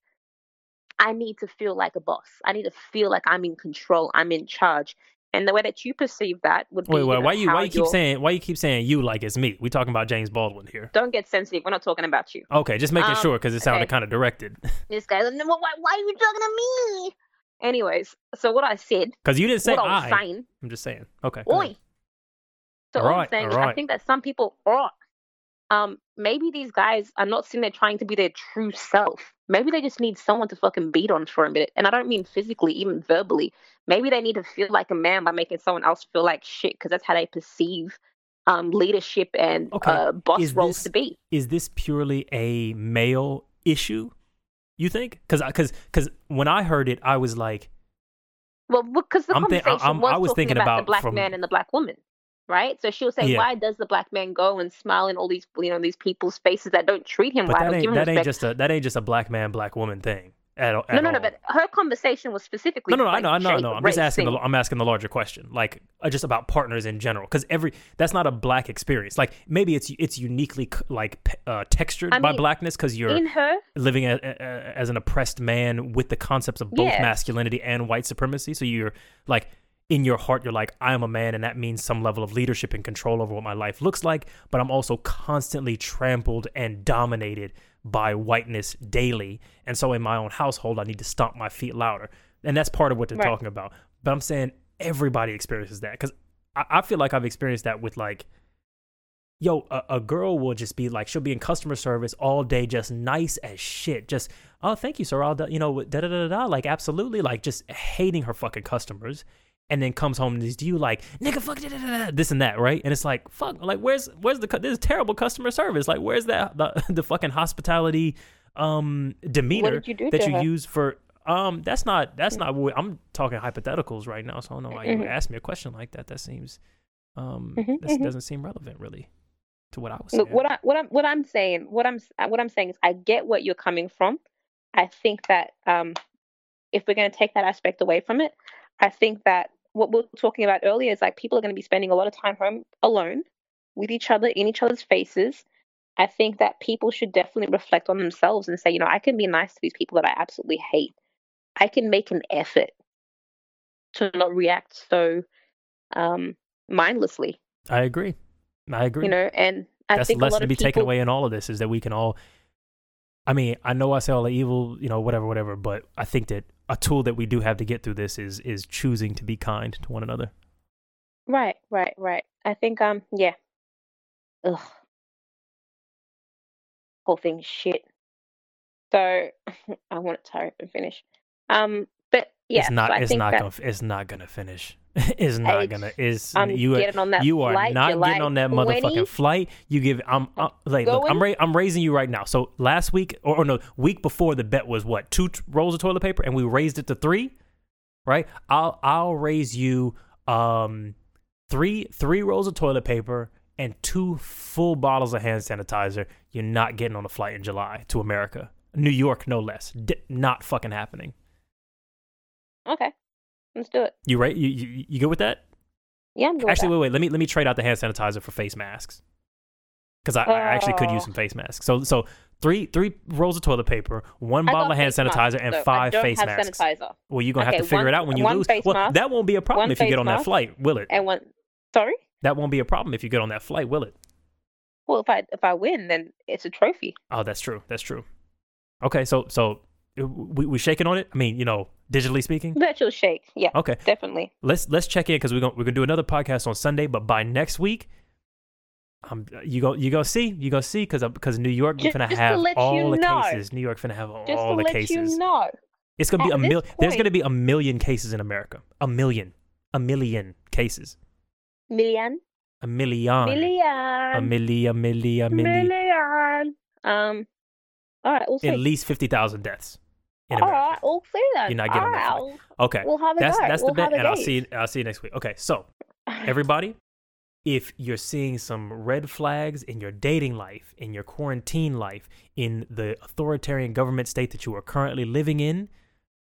I need to feel like a boss. I need to feel like I'm in control. I'm in charge. And the way that you perceive that would be Wait, you wait, know, why you why you keep saying why you keep saying you like it's me? We talking about James Baldwin here. Don't get sensitive. We're not talking about you. Okay, just making Um, sure because it sounded okay. kind of directed. This guy, why, why, why are you talking to me? Anyways, so what I said, Because you didn't say I I. I'm just saying. Okay. Oi. So I'm saying I think that some people oh, um maybe these guys are not sitting there trying to be their true self. Maybe they just need someone to fucking beat on for a minute. And I don't mean physically, even verbally. Maybe they need to feel like a man by making someone else feel like shit because that's how they perceive um leadership and Okay, uh boss is roles this- to be. Is this purely a male issue? You think? Because because because when I heard it, I was like, Well, because the I'm thi- conversation I'm- was, I was talking thinking about, about the black from- man and the black woman, right? So she'll say, Yeah. "Why does the black man go and smile in all these, you know, these people's faces that don't treat him but that ain't that ain't just a that ain't just a black man black woman thing at, all- no, at no, no. all. But her conversation was specifically. No, no, no, I like, know, I know, I know. I'm just asking the. I'm asking the larger question, like uh, just about partners in general, because every that's not a black experience. Like maybe it's it's uniquely like uh, textured I by mean, blackness because you're in her. living a, a, as an oppressed man with the concepts of both Yes. masculinity and white supremacy. So you're like in your heart, you're like, I am a man, and that means some level of leadership and control over what my life looks like. But I'm also constantly trampled and dominated by whiteness daily. And so in my own household, I need to stomp my feet louder. And that's part of what they're Right. talking about. But I'm saying everybody experiences that because I, I feel like I've experienced that with like yo, a, a girl will just be like, she'll be in customer service all day, just nice as shit. Just, oh, thank you, sir. I'll, do-" you know, da da da da. Like, absolutely, like, just hating her fucking customers. And then comes home and is you like, nigga, fuck, da, da, da, da," this and that, right? And it's like, fuck, like, where's, where's the, this is terrible customer service? Like, where's that, the, the fucking hospitality, um, demeanor you that you her? use for, um, that's not, that's not what I'm talking hypotheticals right now. So I don't know why you Mhm. asked me a question like that. That seems, um, Mhm, this mhm. doesn't seem relevant really to what i was saying. what i what i'm what I'm saying, what I'm what I'm saying is, I get what you're coming from. I think that um, if we're going to take that aspect away from it, I think that what we were talking about earlier is like people are going to be spending a lot of time home alone with each other in each other's faces. I think that people should definitely reflect on themselves and say, you know, I can be nice to these people that I absolutely hate. I can make an effort to not react so um, mindlessly, I agree. I agree. you know. And I That's think the lesson to be people, taken away in all of this is that we can all. I mean, I know I say all the evil, you know, whatever, whatever, but I think that a tool that we do have to get through this is is choosing to be kind to one another. Right, right, right. I think um yeah. Ugh. Whole thing shit. So I want it to hurry up and finish. Um but yeah, it's not. it's not gonna. It's not gonna finish. is not H, gonna is I'm you are, getting on that you are flight not July getting on that 20. motherfucking flight. You give I'm uh, like look, I'm ra- I'm raising you right now. So last week or, or no week before the bet was what two t- rolls of toilet paper and we raised it to three, right? I'll I'll raise you um three three rolls of toilet paper and two full bottles of hand sanitizer. You're not getting on a flight in July to America, New York no less. D- not fucking happening. Okay, let's do it. You right? You you, you good with that? Yeah, I'm good. Actually, wait, wait. Let me let me trade out the hand sanitizer for face masks because I, I actually could use Oh. some face masks. So so three three rolls of toilet paper, one I bottle of hand sanitizer, and though. I five face have masks. sanitizer. Well, you're gonna have to figure one- it out when you lose. face Well, mask, that won't be a problem if you get on that flight, will it? And one. Sorry. That won't be a problem if you get on that flight, will it? Well, if I if I win, then it's a trophy. Oh, that's true. That's true. Okay, so so uh, we we shaking on it. I mean, you know, digitally speaking. Virtual shake. Yeah, Okay, definitely. let's let's check in because we're gonna we're gonna do another podcast on Sunday. But by next week, um, you go you go see you go see because because New York Ju- gonna just have all the know. cases. New York gonna have Just all to the let cases. you know. It's gonna be a this mil. There's gonna be a million cases in America. A million. A million cases. Million. A million. Million. A million. A million. A million. Million. Um. All right, we'll see. At least fifty thousand deaths in America. right, we'll see then. You're not getting All that right, flight. I'll- Okay, We'll have a that's go. that's we'll the bet, and I'll see you, I'll see you next week. Okay, so everybody, if you're seeing some red flags in your dating life, in your quarantine life, in the authoritarian government state that you are currently living in,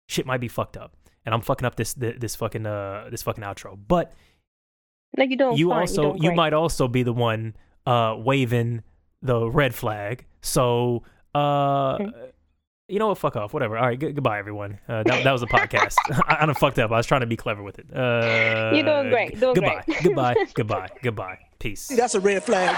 shit might be fucked up. And I'm fucking up this this, this fucking uh this fucking outro. But No, you don't. you fine. also doing you might also be the one uh waving the red flag. So uh Hmm. You know what? Fuck off. Whatever. All right. G- goodbye, everyone. Uh, that, that was a podcast. I, I done fucked up. I was trying to be clever with it. Uh, You're doing great. Doing goodbye. great. goodbye. Goodbye. Goodbye. Peace. That's a red flag.